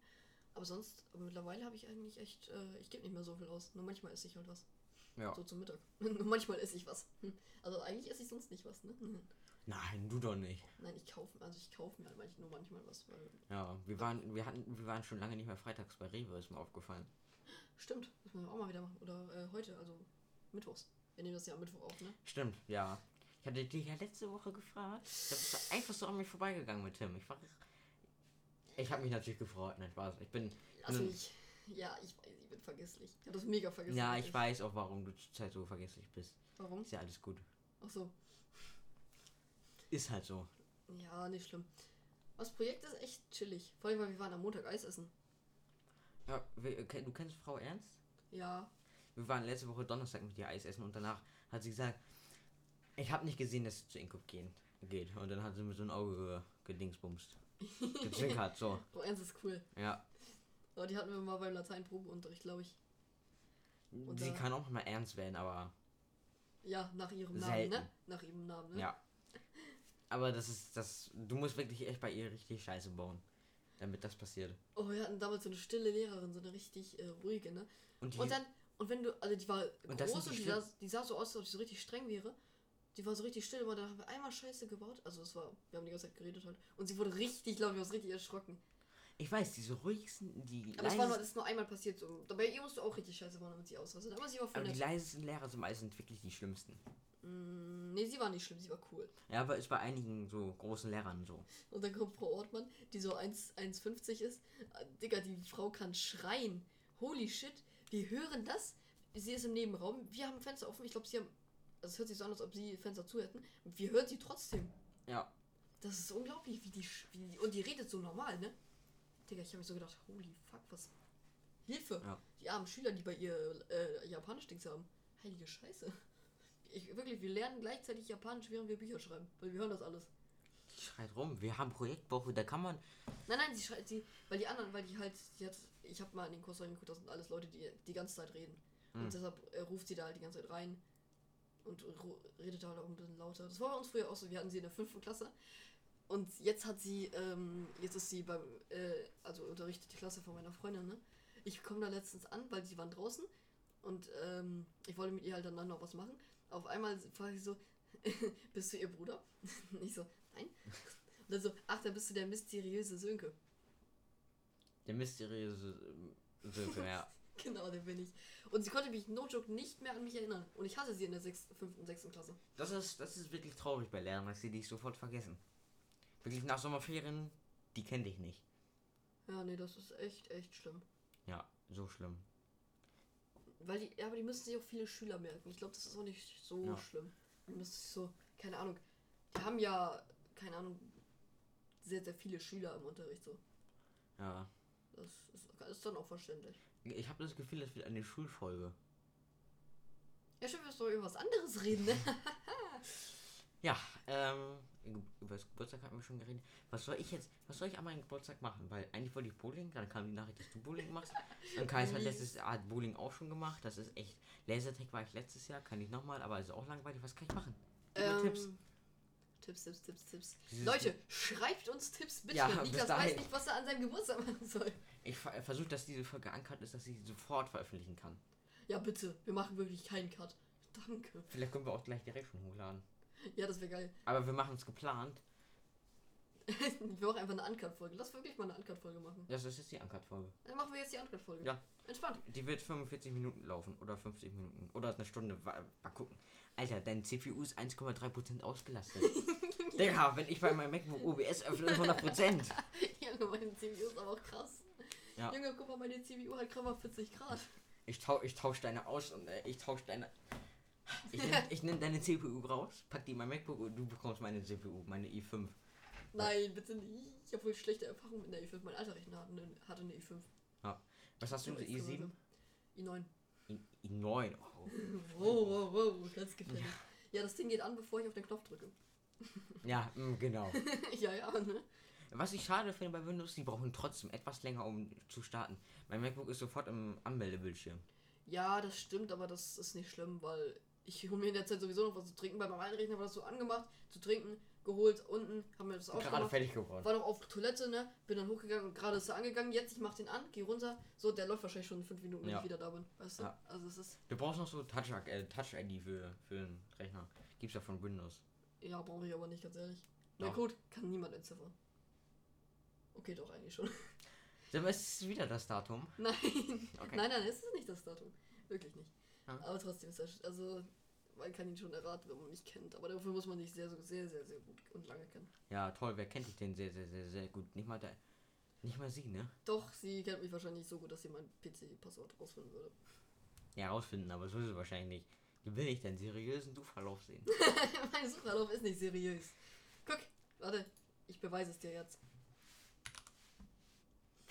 Aber sonst, aber mittlerweile habe ich eigentlich echt, äh, ich gebe nicht mehr so viel aus. Nur manchmal esse ich halt was. Ja. So zum Mittag. [LAUGHS] Nur manchmal esse ich was. [LAUGHS] Also eigentlich esse ich sonst nicht was, ne? [LAUGHS] Nein, du doch nicht. Nein, ich kaufe, also ich kaufe mir halt nur manchmal was, weil. Ja, wir waren, wir hatten, wir waren schon lange nicht mehr freitags bei Rewe, ist mir aufgefallen. Stimmt, das müssen wir auch mal wieder machen. Oder äh, heute, also mittwochs. Wir nehmen das ja am Mittwoch auf, ne? Stimmt, ja. Ich hatte dich ja letzte Woche gefragt. Da bist du einfach so an mich vorbeigegangen mit Tim. Ich war. Ich habe mich natürlich gefreut, ne Spaß. Ich bin. Lass Nun- mich. Ja, ich weiß, ich bin vergesslich. Ich habe das mega vergessen. Ja, ich weiß auch, warum du zurzeit so vergesslich bist. Warum? Ist ja alles gut. Ach so. Ist halt so. Ja, nicht schlimm. Das Projekt ist echt chillig. Vor allem, weil wir waren am Montag Eis essen. Ja, wir- okay, du kennst Frau Ernst? Ja. Wir waren letzte Woche Donnerstag mit ihr Eis essen und danach hat sie gesagt, ich habe nicht gesehen, dass sie zu Inkop gehen geht. Und dann hat sie mit so ein Auge ge gedingsbumst. Gezwinkert, [LAUGHS] so. Oh, Ernst ist cool. Ja. Aber die hatten wir mal beim Lateinprobeunterricht, glaube ich. Und sie da- kann auch mal ernst werden, aber Ja, nach ihrem Selten. Namen, ne? Nach ihrem Namen, ne? ja. Aber das ist, das, du musst wirklich echt bei ihr richtig Scheiße bauen, damit das passiert. Oh, wir hatten damals so eine stille Lehrerin, so eine richtig äh, ruhige, ne? Und, die, Und dann, und wenn du, also die war Und das groß sind und die die sah, die sah so aus, als ob sie so richtig streng wäre. Die war so richtig still, aber dann haben wir einmal Scheiße gebaut. Also es war, wir haben die ganze Zeit geredet halt. Und sie wurde richtig, glaube ich, was richtig erschrocken. Ich weiß, diese ruhigsten, die Aber das, war nur, das ist nur einmal passiert. So. Bei ihr musst du auch richtig scheiße machen, damit sie ausrastet. Aber sie war voll aber die leisesten Lehrer sind meistens wirklich die schlimmsten. Mm, nee, sie war nicht schlimm, sie war cool. Ja, aber ist bei einigen so großen Lehrern so. Und dann kommt Frau Ortmann, die so 1 1,50 ist. Digga, die Frau kann schreien. Holy shit, wir hören das. Sie ist im Nebenraum. Wir haben Fenster offen. Ich glaube, sie haben. Also es hört sich so an, als ob sie Fenster zu hätten. Wir hören sie trotzdem. Ja. Das ist unglaublich, wie die, wie die. Und die redet so normal, ne? Digga, ich habe mir so gedacht, holy fuck, was. Hilfe! Ja. Die armen Schüler, die bei ihr äh, Japanisch-Dings haben. Heilige Scheiße. Ich, wirklich, wir lernen gleichzeitig Japanisch, während wir Bücher schreiben. Weil wir hören das alles. Die schreit rum. Wir haben Projektwoche, da kann man. Nein, nein, sie schreit, sie, weil die anderen, weil die halt, die hat, ich habe mal in den Kurs reingeguckt, das sind alles Leute, die die ganze Zeit reden. Hm. Und deshalb äh, ruft sie da halt die ganze Zeit rein und redet halt auch ein bisschen lauter. Das war bei uns früher auch so, wir hatten sie in der fünften Klasse. Und jetzt hat sie, ähm, jetzt ist sie beim, äh, also unterrichtet die Klasse von meiner Freundin, ne? Ich komme da letztens an, weil sie waren draußen und ähm, ich wollte mit ihr halt dann noch was machen. Auf einmal frage ich so, [LAUGHS] bist du ihr Bruder? [LAUGHS] ich so, nein. Und dann so, ach, dann bist du der mysteriöse Sönke. Der mysteriöse Sönke, ja. [LAUGHS] Genau, der bin ich. Und sie konnte mich, no joke, nicht mehr an mich erinnern. Und ich hatte sie in der 6., 5. und 6. Klasse. Das ist, das ist wirklich traurig bei Lehrern, dass sie dich sofort vergessen. Wirklich nach Sommerferien, die kennt dich nicht. Ja, nee, das ist echt, echt schlimm. Ja, so schlimm. Weil die, ja, aber die müssen sich auch viele Schüler merken. Ich glaube, das ist auch nicht so Ja. schlimm. Die müssen sich so, keine Ahnung. Die haben ja, keine Ahnung, sehr, sehr viele Schüler im Unterricht so. Ja. Das ist, ist dann auch verständlich. Ich habe das Gefühl, das wird eine Schulfolge. Ja, schön, wir sollen über was anderes reden, ne? [LAUGHS] Ja, ähm, über das Geburtstag hatten wir schon geredet. Was soll ich jetzt, was soll ich an meinem Geburtstag machen? Weil eigentlich wollte ich Bowling, dann kam die Nachricht, dass du Bowling machst. Und Kais hat letztes Jahr Bowling auch schon gemacht. Das ist echt. Lasertag war ich letztes Jahr, kann ich nochmal, aber ist auch langweilig. Was kann ich machen? Tipps. Ähm, Tipps, Tipps, Tipps, Tipps. Dieses- Leute, schreibt uns Tipps bitte. Ja, [LAUGHS] Niklas weiß nicht, was er an seinem Geburtstag machen soll. Ich ver versuche, dass diese Folge ankert ist, dass ich sie sofort veröffentlichen kann. Ja, bitte. Wir machen wirklich keinen Cut. Danke. Vielleicht können wir auch gleich direkt schon hochladen. Ja, das wäre geil. Aber wir machen es geplant. [LAUGHS] wir machen einfach eine Uncut-Folge. Lass wirklich mal eine Uncut-Folge machen. Das ist jetzt die Ankert-Folge. Dann machen wir jetzt die Uncut-Folge. Ja. Entspannt. Die wird 45 Minuten laufen oder 50 Minuten oder eine Stunde. Mal gucken. Alter, dein CPU ist 1,3% ausgelastet. [LAUGHS] Digga, wenn ich bei meinem MacBook OBS öffne, ist 100%. Junge, meine CPU ist aber auch krass. Ja. Junge, guck mal, meine CPU hat gerade mal 40 Grad. Ich, tau ich tausche deine aus und äh, ich tausche deine. Ich nehme [LAUGHS] nehm deine CPU raus, pack die in mein MacBook und du bekommst meine CPU, meine i5. Nein, bitte nicht. Ich habe wohl schlechte Erfahrungen mit der i5. Mein alter Rechner hatte eine, hatte eine i5. Was hast du, Ja, i7? i9. I, i9. Oh. [LAUGHS] Wow, wow, wow, ganz gefährlich. Ja. das Ding geht an, bevor ich auf den Knopf drücke. Ja, mm, genau. [LAUGHS] ja, ja, ne? Was ich schade finde bei Windows, die brauchen trotzdem etwas länger, um zu starten. Mein MacBook ist sofort im Anmeldebildschirm. Ja, das stimmt, aber das ist nicht schlimm, weil ich hole mir in der Zeit sowieso noch was zu trinken. Bei meinem alten Rechner war das so angemacht, zu trinken, geholt, unten, haben wir das auch Gerade fertig geworden. War noch auf Toilette, ne? Bin dann hochgegangen und gerade ist er angegangen. Jetzt, ich mach den an, geh runter. So, der läuft wahrscheinlich schon in fünf Minuten, wenn Ja. ich wieder da bin. Weißt du? Ja. Also es ist. Du brauchst noch so Touch, äh, Touch ID für, für einen Rechner. Gibt's ja von Windows. Ja, brauche ich aber nicht, ganz ehrlich. Na Doch. gut, kann niemand entziffern. Okay, doch eigentlich schon. Dann ist es wieder das Datum. [LAUGHS] nein. Okay. Nein, nein, es ist nicht das Datum. Wirklich nicht. Ja. Aber trotzdem ist das. Also, man kann ihn schon erraten, wenn man mich kennt. Aber dafür muss man nicht sehr, sehr, sehr, sehr gut und lange kennen. Ja, toll. Wer kennt dich denn sehr, sehr, sehr, sehr gut? Nicht mal der. Nicht mal sie, ne? Doch, sie kennt mich wahrscheinlich so gut, dass sie mein PC-Passwort rausfinden würde. Ja, rausfinden, aber so ist es wahrscheinlich nicht. Wie will ich denn seriösen Suchverlauf sehen? [LAUGHS] mein Suchverlauf ist nicht seriös. Guck, warte, ich beweise es dir jetzt.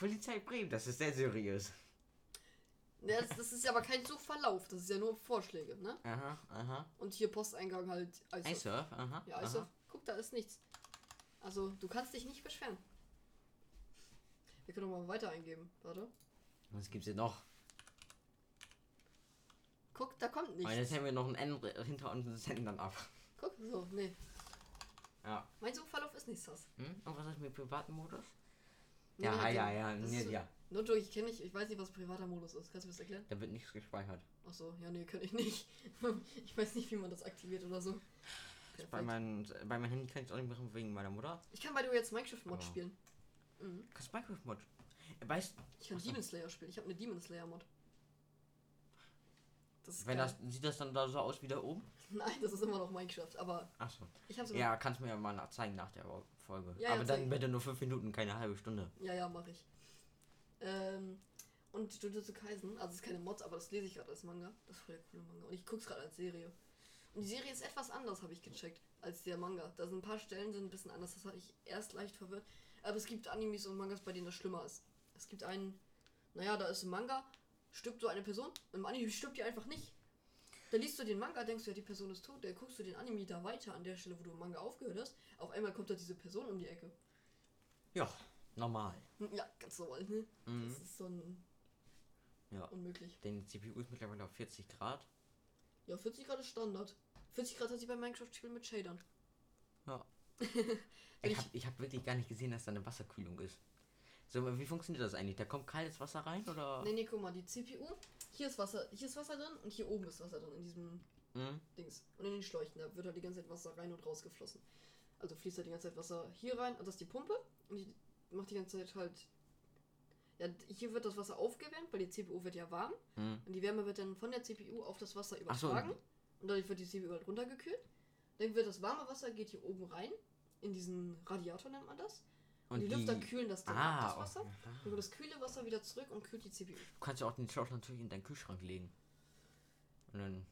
Polizei Bremen, das ist sehr seriös. Ja, Das, das ist ja aber kein Suchverlauf, das ist ja nur Vorschläge, ne? Aha, aha. Und hier Posteingang halt iSurf. iSurf, aha. Ja, aha. iSurf. Guck, da ist nichts. Also, du kannst dich nicht beschweren. Wir können mal weiter eingeben. Warte. Was gibt's denn noch? Guck, da kommt Und jetzt nichts. haben wir noch ein N hinter uns und senden dann ab. Guck, so, nee. Ja. Mein Suchverlauf ist nicht sass. Hm? Und was ist mit privaten Modus? Ja, nee, ja, ja, ist so- ja. Nur Joe, ich kenne nicht, ich weiß nicht, was privater Modus ist. Kannst du mir das erklären? Da wird nichts gespeichert. Ach so, ja, nee, kann ich nicht. [LAUGHS] ich weiß nicht, wie man das aktiviert oder so. Bei, mein, bei meinem Handy kann ich es auch nicht machen wegen meiner Mutter. Ich kann bei dir jetzt Minecraft-Mod spielen. Mhm. Kannst Minecraft-Mod. Weißt Ich kann Ach so. Demon Slayer spielen. Ich habe eine Demon Slayer Mod. Das ist wenn das, sieht das dann da so aus wie da oben? [LAUGHS] Nein, das ist immer noch Minecraft. Aber Achso. ich Ja, kannst mir ja mal zeigen nach der Folge. Ja, ja, Aber zeig dann bitte nur fünf Minuten, keine halbe Stunde. Ja, ja, mache ich. Ähm, und Jujutsu Kaisen, also es ist keine Mod, aber das lese ich gerade als Manga. Das ist voll der coole Manga. Und ich gucke es gerade als Serie. Und die Serie ist etwas anders, habe ich gecheckt, als der Manga. Da sind ein paar Stellen sind ein bisschen anders. Das hatte ich erst leicht verwirrt. Aber es gibt Animes und Mangas, bei denen das schlimmer ist. Es gibt einen, naja, da ist ein Manga, stirbt so eine Person, im Anime stirbt die einfach nicht. Da liest du den Manga, denkst du, ja, die Person ist tot. Dann guckst du den Anime da weiter an der Stelle, wo du im Manga aufgehört hast. Auf einmal kommt da diese Person um die Ecke. Ja, normal. Hm, Ja, ganz normal, ne? Mhm. Das ist so ein Ja. unmöglich. Den CPU ist mittlerweile auf 40 Grad. Ja, 40 Grad ist Standard. 40 Grad hat sie bei Minecraft-Spielen mit Shadern. Ja. [LAUGHS] Ich- habe ich hab wirklich gar nicht gesehen, dass da eine Wasserkühlung ist. So, wie funktioniert das eigentlich? Da kommt kaltes Wasser rein oder? Nee, nee, guck mal, die CPU, hier ist Wasser, hier ist Wasser drin und hier oben ist Wasser drin in diesem Mhm. Dings. Und in den Schläuchen, da wird halt die ganze Zeit Wasser rein und raus geflossen. Also fließt halt die ganze Zeit Wasser hier rein und das ist die Pumpe und die macht die ganze Zeit halt. Ja, hier wird das Wasser aufgewärmt, weil die CPU wird ja warm Mhm. und die Wärme wird dann von der CPU auf das Wasser Ach so. übertragen und dadurch wird die CPU halt runtergekühlt. Dann wird das warme Wasser geht hier oben rein in diesen Radiator nennt man das. Und, die, Lüfter kühlen das dann ab, ah, das Wasser. okay. Dann kommt das kühle Wasser wieder zurück und kühlt die CPU. Du kannst ja auch den Schlauch natürlich in deinen Kühlschrank legen. Und dann.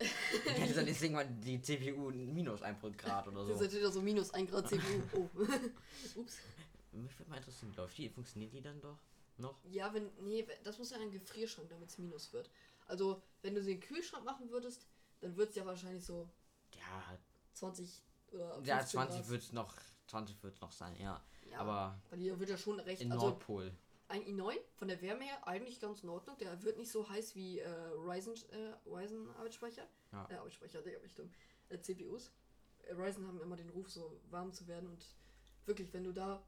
[LAUGHS] dann ist irgendwann die CPU minus 1 Grad oder [LAUGHS] Das ist so. natürlich so minus 1 Grad CPU. Oh. [LAUGHS] Ups. Mich würde mal interessieren, läuft die? Funktioniert die dann doch noch? Ja, wenn. Nee, das muss ja ein Gefrierschrank, damit es minus wird. Also, wenn du den Kühlschrank machen würdest, dann wird es ja wahrscheinlich so Ja, 20 oder 15 ja 20 Grad. wird es noch, 20 wird noch sein, ja. Ja, Aber Weil hier wird ja schon recht. in Also, Nordpol. ein i9 von der Wärme her eigentlich ganz in Ordnung. Der wird nicht so heiß wie äh, Ryzen, äh, Ryzen Arbeitsspeicher. Ja. Äh, Arbeitsspeicher, Digga, bin ich dumm. Äh, CPUs. Äh, Ryzen haben immer den Ruf, so warm zu werden. Und wirklich, wenn du da.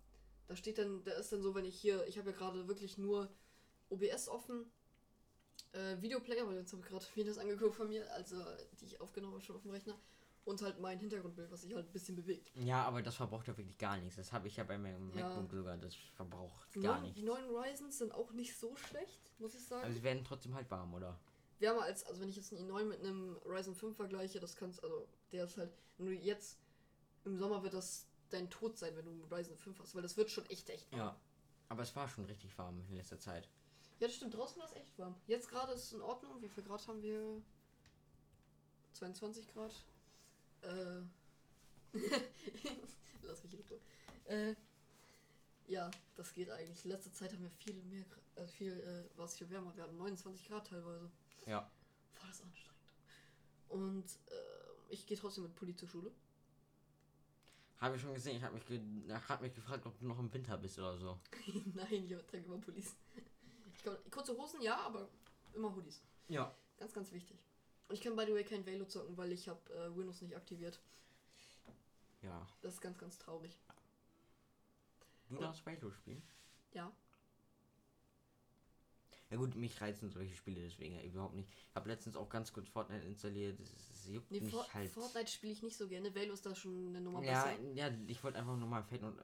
Da steht dann, da ist dann so, wenn ich hier. Ich habe ja gerade wirklich nur OBS offen. Äh, Videoplayer, weil jetzt habe ich gerade Videos angeguckt von mir, also die ich aufgenommen habe schon auf dem Rechner. Und halt mein Hintergrundbild, was sich halt ein bisschen bewegt. Ja, aber das verbraucht ja wirklich gar nichts. Das habe ich ja bei meinem Ja. MacBook sogar. Das verbraucht Die, gar neuen, nichts. die neuen Ryzens sind auch nicht so schlecht, muss ich sagen. Aber sie werden trotzdem halt warm, oder? wärmer als, also wenn ich jetzt einen i9 mit einem Ryzen 5 vergleiche, das kannst, also der ist halt, nur jetzt im Sommer wird das dein Tod sein, wenn du einen Ryzen 5 hast, weil das wird schon echt, echt warm. Ja. Aber es war schon richtig warm in letzter Zeit. Ja, das stimmt, draußen war es echt warm. Jetzt gerade ist es in Ordnung, wie viel Grad haben wir? 22 Grad. Äh. [LAUGHS] Lass mich in Ruhe. Äh. Ja, das geht eigentlich. In letzter Zeit haben wir viel mehr, äh, viel, äh, war es viel wärmer. Wir hatten 29 Grad teilweise. Ja. War das anstrengend. Und äh, ich gehe trotzdem mit Pulli zur Schule. Habe ich schon gesehen. Ich habe mich, ge hab mich gefragt, ob du noch im Winter bist oder so. [LAUGHS] Nein, ich trage immer Pullis. Ich kann, kurze Hosen, ja, aber immer Hoodies. Ja. Ganz, ganz wichtig. Ich kann by the way kein Velo zocken, weil ich habe äh, Windows nicht aktiviert. Ja. Das ist ganz, ganz traurig. Du darfst Halo spielen? Ja. Ja gut, mich reizen solche Spiele deswegen ja überhaupt nicht. Ich habe letztens auch ganz kurz Fortnite installiert. Das, das juckt Nee, mich For halt. Fortnite spiele ich nicht so gerne. Velo ist da schon eine Nummer Ja, besser. ja, ich wollte einfach nur mal Fake und äh.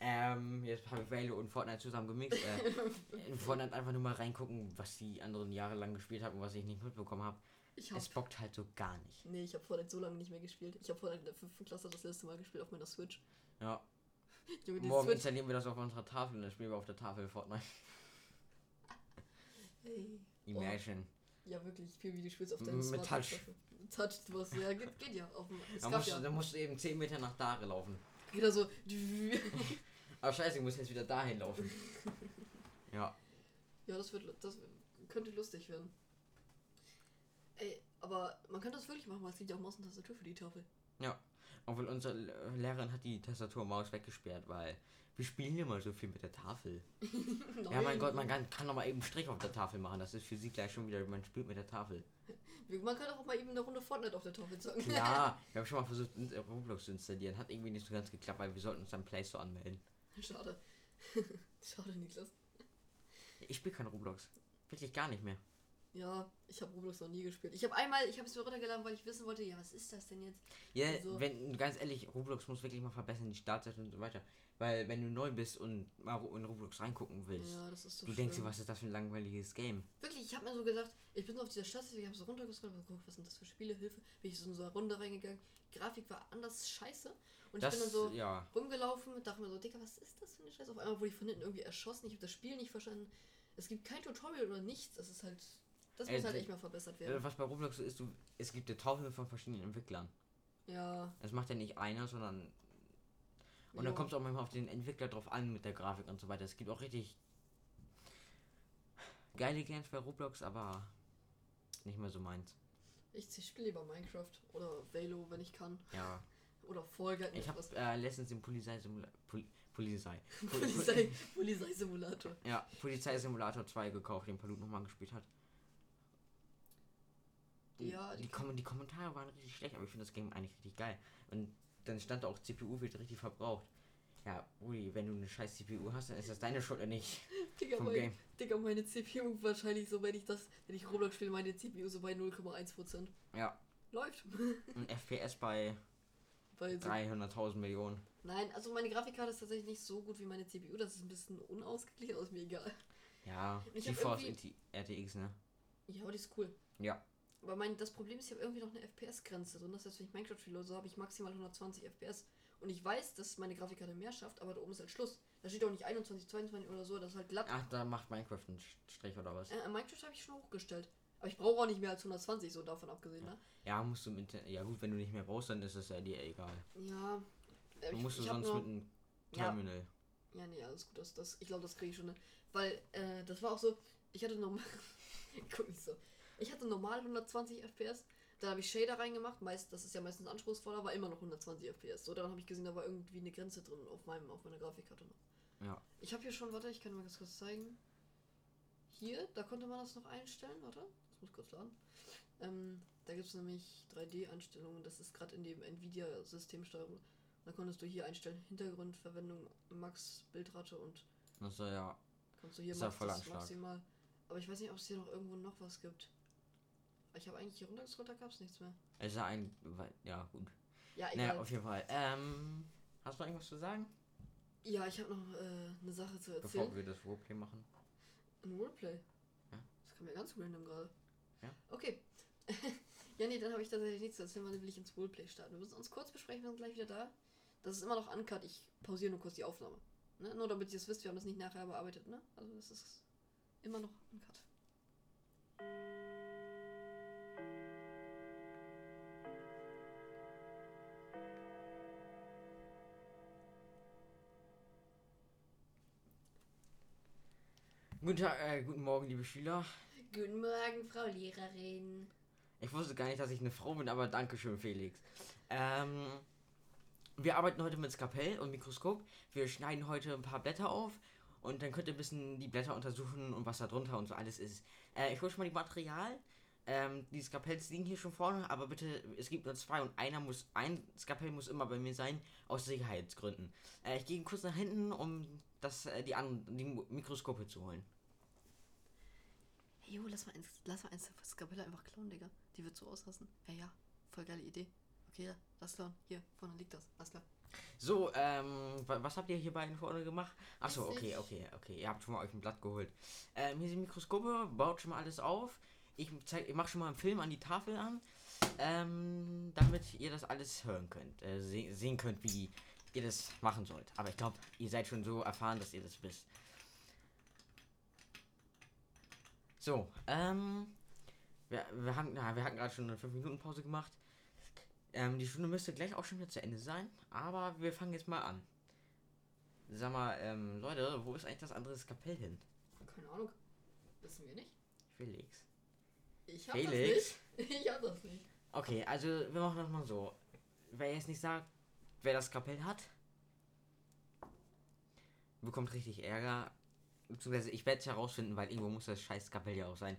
Ähm, jetzt habe ich Valo und Fortnite zusammen gemixt. Äh, in [LAUGHS] Fortnite einfach nur mal reingucken, was die anderen jahrelang gespielt haben und was ich nicht mitbekommen habe. Ich hab, Es bockt halt so gar nicht. nee, ich habe Fortnite so lange nicht mehr gespielt. Ich habe Fortnite in der fünften Klasse das letzte Mal gespielt auf meiner Switch. Ja. [LAUGHS] Junge, Morgen Switch. installieren wir das auf unserer Tafel und dann spielen wir auf der Tafel Fortnite. [LAUGHS] Ey. Imagine. Ja, wirklich, viel wie du spielst auf deinem mit. Touch. Touch, du hast, ja, geht, geht ja. Auf dem, Da musst, ja. da musst du eben 10 Meter nach da laufen. Wieder so. Aber scheiße, ich muss jetzt wieder dahin laufen. [LAUGHS] Ja. Ja, das wird, das könnte lustig werden. Ey, aber man kann das wirklich machen, weil es gibt ja auch Maus und Tastatur für die Tafel. Obwohl unsere Le- Lehrerin hat die Tastatur und Maus weggesperrt, weil wir spielen immer so viel mit der Tafel. [LAUGHS] Ja, mein Gott, man kann, kann doch mal eben einen Strich auf der Tafel machen. Das ist für sie gleich schon wieder, man spielt mit der Tafel. [LAUGHS] Man kann auch mal eben eine Runde Fortnite auf der Tafel zocken. Klar, wir haben schon mal versucht, Roblox zu installieren. Hat irgendwie nicht so ganz geklappt, weil wir sollten uns am Play Store anmelden. [LAUGHS] Schade. [LAUGHS] Schade, Niklas. Ich spiele kein Roblox. Wirklich gar nicht mehr. Ja, ich habe Roblox noch nie gespielt. Ich habe einmal, ich habe es mir runtergeladen, weil ich wissen wollte, ja, was ist das denn jetzt? Ja, Also- wenn, ganz ehrlich, Roblox muss wirklich mal verbessern, die Startseite und so weiter. Weil, wenn du neu bist und mal in Roblox reingucken willst, Ja, so du denkst dir, schlimm. was ist das für ein langweiliges Game? Ich habe mir so gedacht, ich bin so auf dieser Stadt, ich habe so runtergescrollt, hab geguckt, was sind das für Spiele, Hilfe. Bin ich so in so eine Runde reingegangen. Grafik war anders scheiße. Und Das, ich bin dann so ja. rumgelaufen, dachte mir so, Digga, was ist das für eine Scheiße? Auf einmal wurde ich von hinten irgendwie erschossen, ich habe das Spiel nicht verstanden. Es gibt kein Tutorial oder nichts. Das ist halt. Das Ey, muss halt die- echt mal verbessert Äh, werden. Was bei Roblox so ist, du, es gibt ja tausende von verschiedenen Entwicklern. Ja. Es macht ja nicht einer, sondern. Und ja. dann kommt es auch manchmal auf den Entwickler drauf an mit der Grafik und so weiter. Es gibt auch richtig geile Games bei Roblox, aber nicht mehr so meins. Ich spiele lieber Minecraft oder Velo, wenn ich kann. Ja. Oder Guys. Ich habe äh, letztens den Polizeisimulator. [LAUGHS] Pol Polizei. Pol- Polizei, Polizeisimulator. Ja, Polizeisimulator 2 gekauft, den Palut nochmal gespielt hat. Die, Ja, die, die- Kom die Kommentare waren richtig schlecht, aber ich finde das Game eigentlich richtig geil. Und dann stand da auch, CPU wird richtig verbraucht. Ja, Uli, wenn du eine scheiß CPU hast, dann ist das deine Schuld und nicht Digga, vom mein, Game. Digga, meine CPU wahrscheinlich so, wenn ich das, wenn ich Roblox spiele, meine CPU so bei 0,1%. Ja, Läuft. ein FPS bei Bei so 300.000 Millionen. Nein, also meine Grafikkarte ist tatsächlich nicht so gut wie meine CPU. Das ist ein bisschen unausgeglichen, aber ist mir egal. Ja, Ich GeForce RTX, ne? Ja, aber die ist cool. Ja. Aber mein, das Problem ist, ich habe irgendwie noch eine FPS-Grenze drin. Das heißt, wenn ich Minecraft spiele, so habe ich maximal 120 FPS. Und ich weiß, dass meine Grafikkarte mehr schafft, aber da oben ist halt Schluss. Da steht auch nicht 21, 22 oder so, das ist halt glatt. Ach, da macht Minecraft einen Strich oder was? Äh, Minecraft habe ich schon hochgestellt. Aber ich brauche auch nicht mehr als 120, so davon abgesehen, ne? Ja, musst du mit. Ja, gut, wenn du nicht mehr brauchst, dann ist es ja dir egal. Ja. Äh, Dann musst du sonst nur- mit einem Ja. Terminal. Ja, nee, alles gut. Das, das, ich glaube, das kriege ich schon. Ne? Weil, äh, das war auch so, ich hatte normal. [LAUGHS] Guck nicht so. Ich hatte normal 120 FPS. Da habe ich Shader reingemacht. Meist, das ist ja meistens anspruchsvoller, war immer noch 120 FPS. So, daran habe ich gesehen, da war irgendwie eine Grenze drin auf, meinem, auf meiner Grafikkarte noch. Ja. Ich habe hier schon, warte, ich kann mal ganz kurz zeigen. Hier, da konnte man das noch einstellen. Warte, das muss kurz laden. Ähm, da gibt es nämlich 3D-Einstellungen. Das ist gerade in dem Nvidia-Systemsteuerung. Da konntest du hier einstellen: Hintergrund, Verwendung, Max, Bildrate und Also ja. Kannst du hier Ist max, das maximal. Aber ich weiß nicht, ob es hier noch irgendwo noch was gibt. Ich habe eigentlich hier runtergescrollt, da gab es nichts mehr. Es ist ein. Ja, gut. Ja, Naja, egal. auf jeden Fall. Ähm. Hast du noch irgendwas zu sagen? ja, ich habe noch äh, eine Sache zu Bevor erzählen. wir das Roleplay machen. Ein Roleplay. Ja. Das kam ja ganz random gerade. Ja. Okay. [LAUGHS] ja, nee, dann habe ich tatsächlich nichts zu erzählen, weil dann will ich ins Roleplay starten. Wir müssen uns kurz besprechen, wir sind gleich wieder da. Das ist immer noch uncut. Ich pausiere nur kurz die Aufnahme. Ne? Nur damit ihr es wisst, wir haben das nicht nachher bearbeitet, ne? Also das ist immer noch uncut. Guten Tag, äh, guten Morgen, liebe Schüler. Guten Morgen, Frau Lehrerin. Ich wusste gar nicht, dass ich eine Frau bin, aber Dankeschön, Felix. Ähm, wir arbeiten heute mit Skapell und Mikroskop. Wir schneiden heute ein paar Blätter auf und dann könnt ihr ein bisschen die Blätter untersuchen und was da drunter und so alles ist. Äh, ich hole schon mal die Material. Ähm, die Skapells liegen hier schon vorne, aber bitte, es gibt nur zwei und einer muss, ein Skapell muss immer bei mir sein, aus Sicherheitsgründen. Äh, ich gehe kurz nach hinten, um das, äh, die anderen, die Mikroskope zu holen. Jo, lass mal eins, lass mal eins Skapella einfach klauen, Digga. Die wird so ausrasten. Ja, ja, voll geile Idee. Okay, ja, lass klauen. Hier, vorne liegt das. Alles klar. So, ähm, wa- was habt ihr hier beiden vorne gemacht? Achso, okay, okay, okay. Ihr habt schon mal euch ein Blatt geholt. Ähm, hier sind Mikroskope, baut schon mal alles auf. Ich, zeig, ich mache schon mal einen Film an die Tafel an, ähm, damit ihr das alles hören könnt, äh, se sehen könnt, wie ihr das machen sollt. Aber ich glaube, ihr seid schon so erfahren, dass ihr das wisst. So, ähm, wir, wir haben, na, wir hatten gerade schon eine 5 Minuten Pause gemacht. Ähm, die Stunde müsste gleich auch schon wieder zu Ende sein, aber wir fangen jetzt mal an. Sag mal, ähm, Leute, wo ist eigentlich das andere Kapell hin? Keine Ahnung. Wissen wir nicht. Felix. Ich hab Felix? das nicht. [LAUGHS] Ich hab das nicht. Okay, also wir machen das mal so. Wer jetzt nicht sagt, wer das Kapell hat, bekommt richtig Ärger. Beziehungsweise ich werde es herausfinden, weil irgendwo muss das scheiß Kapell ja auch sein.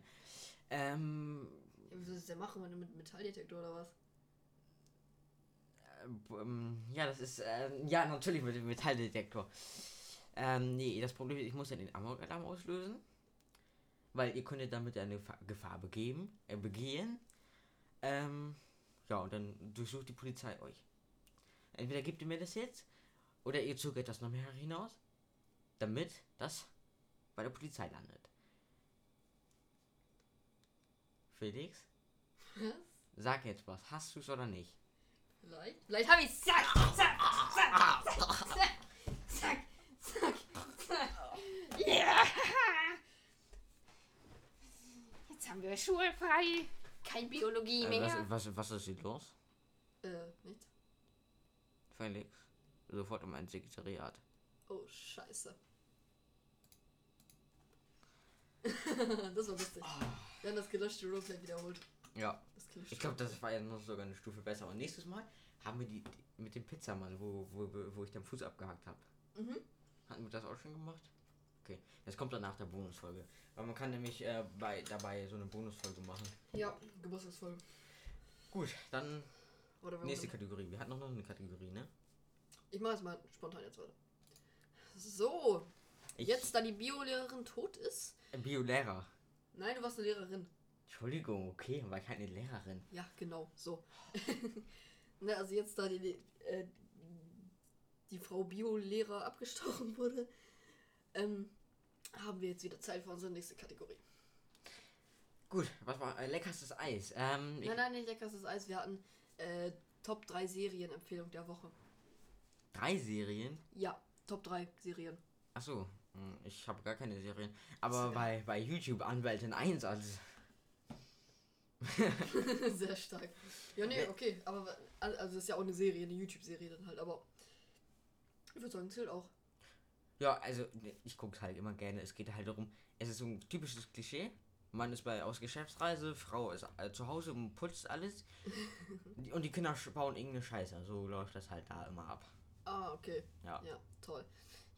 Ähm, Ja, wie willst du das denn machen, wenn du mit Metalldetektor oder was? ähm, ja, das ist, ähm, ja, natürlich mit dem Metalldetektor. Ähm, nee, das Problem ist, ich muss ja den Amok-Alarm auslösen. weil ihr könntet damit eine Gefahr- Gefahr begeben, äh, begehen. Ähm, ja, und dann durchsucht die Polizei euch. Entweder gebt ihr mir das jetzt, oder ihr zögert das noch mehr hinaus, damit das bei der Polizei landet. Felix, Was? sag jetzt was. Hast du es oder nicht? Vielleicht? Vielleicht habe ich zack, zack, zack, zack, zack, zack, zack. Ja! Jetzt haben wir schulfrei. Kein Biologie Äh, mehr. was, was, was ist hier los? Äh, nichts. Felix, sofort um ein Sekretariat. Oh, scheiße. [LAUGHS] das war lustig. Wir haben das gelöschte Roleplay wiederholt. Ja. Ich glaube, das war ja noch sogar eine Stufe besser. Und nächstes Mal haben wir die, die mit dem Pizzamann, wo, wo, wo ich den Fuß abgehakt habe. Mhm. Hatten wir das auch schon gemacht? Okay, das kommt dann nach der Bonusfolge. Weil man kann nämlich äh, bei, dabei so eine Bonusfolge machen. Ja, Geburtstagsfolge. Gut, dann nächste machen- Kategorie. Wir hatten noch eine Kategorie, ne? Ich mache jetzt mal spontan jetzt weiter. So, Ich, jetzt da die Biolehrerin tot ist. Biolehrer. Nein, du warst eine Lehrerin. Entschuldigung, okay, war keine Lehrerin. Ja, genau, so. [LAUGHS] ne, also jetzt da die, äh, die Frau Biolehrer abgestochen wurde, ähm, haben wir jetzt wieder Zeit für unsere nächste Kategorie. Gut, was war äh, leckerstes Eis? Ähm, Nein, nein, nicht leckerstes Eis. Wir hatten äh, Top 3 Serienempfehlung der Woche. drei Serien. Ja, Top 3 Serien. Achso, ich habe gar keine Serien. Aber bei, bei YouTube Anwältin 1 als. [LAUGHS] [LAUGHS] Sehr stark. Ja, nee, okay, aber also das ist ja auch eine Serie, eine YouTube-Serie dann halt, aber ich würde sagen, zählt auch. Ja, also ich gucke halt immer gerne. Es geht halt darum, es ist so ein typisches Klischee. Mann ist bei aus Geschäftsreise, Frau ist äh, zu Hause und putzt alles. [LAUGHS] Und die Kinder bauen irgendeine Scheiße. So läuft das halt da immer ab. Ah, okay. Ja. Ja, toll.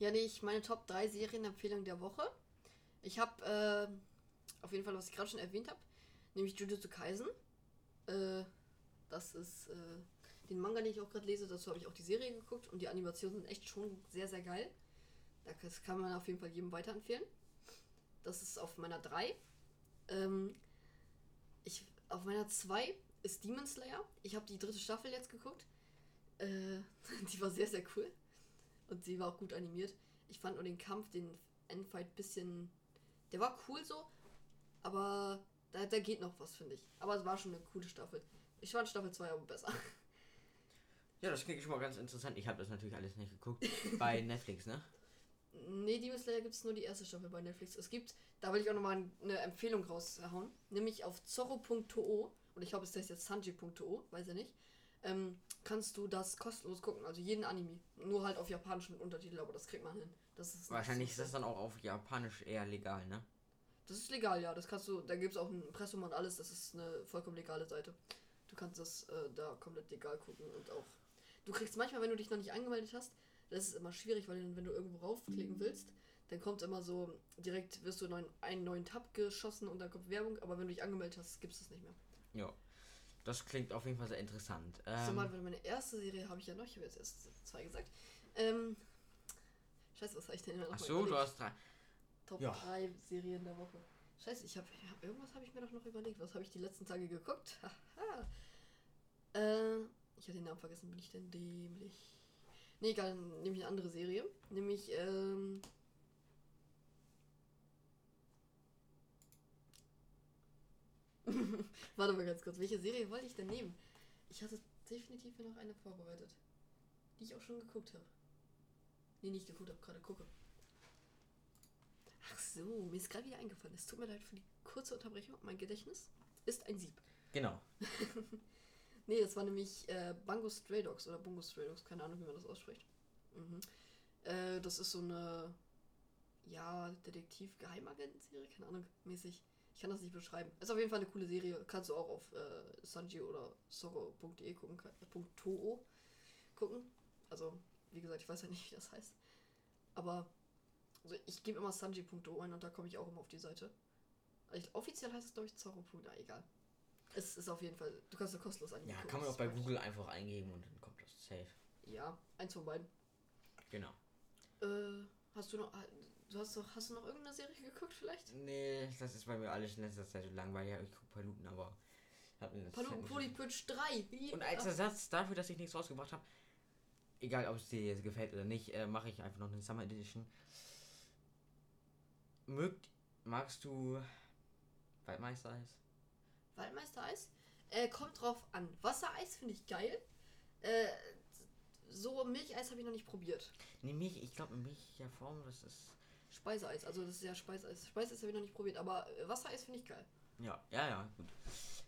Ja, nee, ich meine Top 3 Serienempfehlung der Woche. Ich habe äh, auf jeden Fall, was ich gerade schon erwähnt habe, nämlich Jujutsu Kaisen. Äh, das ist äh, den Manga, den ich auch gerade lese, dazu habe ich auch die Serie geguckt und die Animationen sind echt schon sehr, sehr geil. Das kann man auf jeden Fall jedem weiterempfehlen. Das ist auf meiner 3. Ähm, ich, auf meiner 2 ist Demon Slayer. Ich habe die dritte Staffel jetzt geguckt. Äh, [LAUGHS] die war sehr, sehr cool. Und sie war auch gut animiert. Ich fand nur den Kampf, den Endfight bisschen. Der war cool so, aber da, da geht noch was, finde ich. Aber es war schon eine coole Staffel. Ich fand Staffel 2 aber besser. Ja, das klingt schon mal ganz interessant. Ich habe das natürlich alles nicht geguckt. bei [LAUGHS] Netflix, ne? Nee, Demon Slayer gibt es nur die erste Staffel bei Netflix. Es gibt, da will ich auch nochmal eine Empfehlung raushauen, nämlich auf zorro.to, und ich glaube, es heißt jetzt sanji.to, weiß ich nicht, ähm, kannst du das kostenlos gucken, also jeden Anime. Nur halt auf Japanisch mit Untertitel, aber das kriegt man hin. Das ist Wahrscheinlich ist das dann auch auf Japanisch eher legal, ne? Das ist legal, ja. Das kannst du, da gibt es auch ein Impressum und alles. Das ist eine vollkommen legale Seite. Du kannst das äh, da komplett legal gucken und auch. Du kriegst manchmal, wenn du dich noch nicht angemeldet hast, das ist immer schwierig, weil wenn du irgendwo raufklicken willst, dann kommt immer so, direkt wirst du neuen, einen neuen Tab geschossen und dann kommt Werbung, aber wenn du dich angemeldet hast, gibt es das nicht mehr. Ja. Das klingt auf jeden Fall sehr interessant. so Ähm, mal, meine erste Serie habe ich ja noch, ich habe jetzt erst zwei gesagt. Ähm, Scheiße, was habe ich denn immer noch ach so, du hast drei. Top Ja. 3 Serien der Woche. Scheiße, ich habe hab, irgendwas habe ich mir doch noch überlegt. Was habe ich die letzten Tage geguckt? [LAUGHS] Haha. äh, ich habe den Namen vergessen. Bin ich denn dämlich? Nee, egal, dann nehme ich eine andere Serie. Nämlich, ähm. [LAUGHS] Warte mal ganz kurz. Welche Serie wollte ich denn nehmen? Ich hatte definitiv noch eine vorbereitet. Die ich auch schon geguckt habe. Nee, nicht geguckt habe, gerade gucke. Ach so, mir ist gerade wieder eingefallen. Es tut mir leid für die kurze Unterbrechung. Mein Gedächtnis ist ein Sieb. Genau. [LAUGHS] Nee, das war nämlich äh, Bungo Stray Dogs oder Bungo Stray Dogs, keine Ahnung, wie man das ausspricht. Mhm. Äh, das ist so eine, ja, Detektiv-Geheimagent-Serie, keine Ahnung, mäßig. Ich kann das nicht beschreiben. Ist auf jeden Fall eine coole Serie. Kannst du auch auf äh, Sanji oder Soro.de gucken, äh, .to gucken. Also, wie gesagt, ich weiß ja nicht, wie das heißt. Aber also ich gebe immer Sanji.to ein und da komme ich auch immer auf die Seite. Also ich, offiziell heißt es, glaube ich, Zorro. Na, egal. Es ist auf jeden Fall, du kannst ja kostenlos angucken. Ja, kann man auch bei Google einfach eingeben und dann kommt das safe. Ja, eins von beiden. Genau. Äh, hast du noch. Du hast doch, hast du noch irgendeine Serie geguckt vielleicht? Nee, das ist bei mir alles in letzter Zeit so langweilig. Ich gucke Paluten, aber. hab in Zeit Paluten Polypitch 3. Wie? Und als Ersatz dafür, dass ich nichts rausgebracht habe, egal ob es dir jetzt gefällt oder nicht, äh, mache ich einfach noch eine Summer Edition. Mögt, magst du Waldmeister-Eis? Waldmeister Eis? Äh, kommt drauf an. Wassereis finde ich geil. Äh, so Milcheis habe ich noch nicht probiert. Nee, Milch, ich glaube Milch Form, das ist. Speiseeis, also das ist ja Speiseeis. Speiseeis habe ich noch nicht probiert, aber äh, Wassereis finde ich geil. Ja, ja, ja, gut.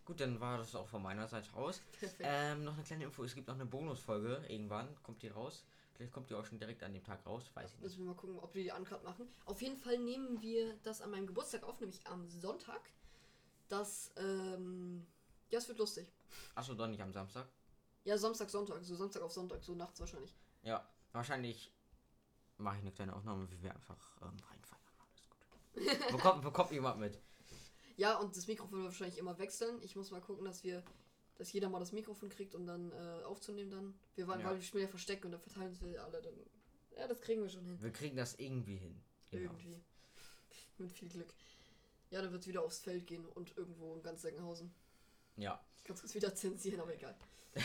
Gut, dann war das auch von meiner Seite aus. [LAUGHS] Ähm, noch eine kleine Info, es gibt noch eine Bonusfolge, irgendwann kommt die raus. Vielleicht kommt die auch schon direkt an dem Tag raus, weiß ich nicht. Müssen wir mal gucken, ob wir die Uncut machen. Auf jeden Fall nehmen wir das an meinem Geburtstag auf, nämlich am Sonntag. Das, ähm, ja, es wird lustig. Achso, doch nicht am Samstag. Ja, Samstag, Sonntag, so Samstag auf Sonntag, so nachts wahrscheinlich. Ja, wahrscheinlich mache ich eine kleine Aufnahme, wie wir einfach ähm, reinfallen. Alles gut. [LAUGHS] bekommt, bekommt jemand mit. Ja, und das Mikrofon wird wahrscheinlich immer wechseln. Ich muss mal gucken, dass wir, dass jeder mal das Mikrofon kriegt, um dann äh, aufzunehmen dann. Wir waren, Ja. weil wir spielen ja Versteck und dann verteilen wir alle dann. Ja, das kriegen wir schon hin. Wir kriegen das irgendwie hin. Genau. Irgendwie. Mit viel Glück. Ja, dann wird es wieder aufs Feld gehen und irgendwo in ganz Seckenhausen. Ja. Ich kann es wieder zensieren, aber egal. [LAUGHS]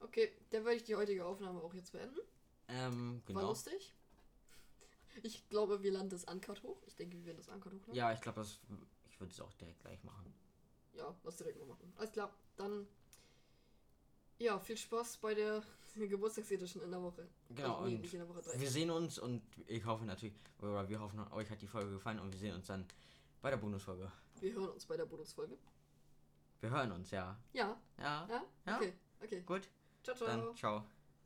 Okay, dann werde ich die heutige Aufnahme auch jetzt beenden. Ähm, War genau. lustig. Ich glaube, wir landen das Uncut hoch. Ich denke, wir werden das Uncut hochladen. Ja, ich glaube, das. Ich würde es auch direkt gleich machen. Ja, lass direkt mal machen. Alles klar, dann. Ja, viel Spaß bei der [LAUGHS] Geburtstagsedition in der Woche. Genau, Also, nee, und der Woche 3. Wir sehen uns und ich hoffe natürlich, oder wir hoffen, euch hat die Folge gefallen und wir sehen uns dann bei der Bonusfolge. Wir hören uns bei der Bonusfolge. Wir hören uns, ja. Ja, Ja. ja? Ja. Okay, okay. Gut. Ciao, ciao. Dann ciao.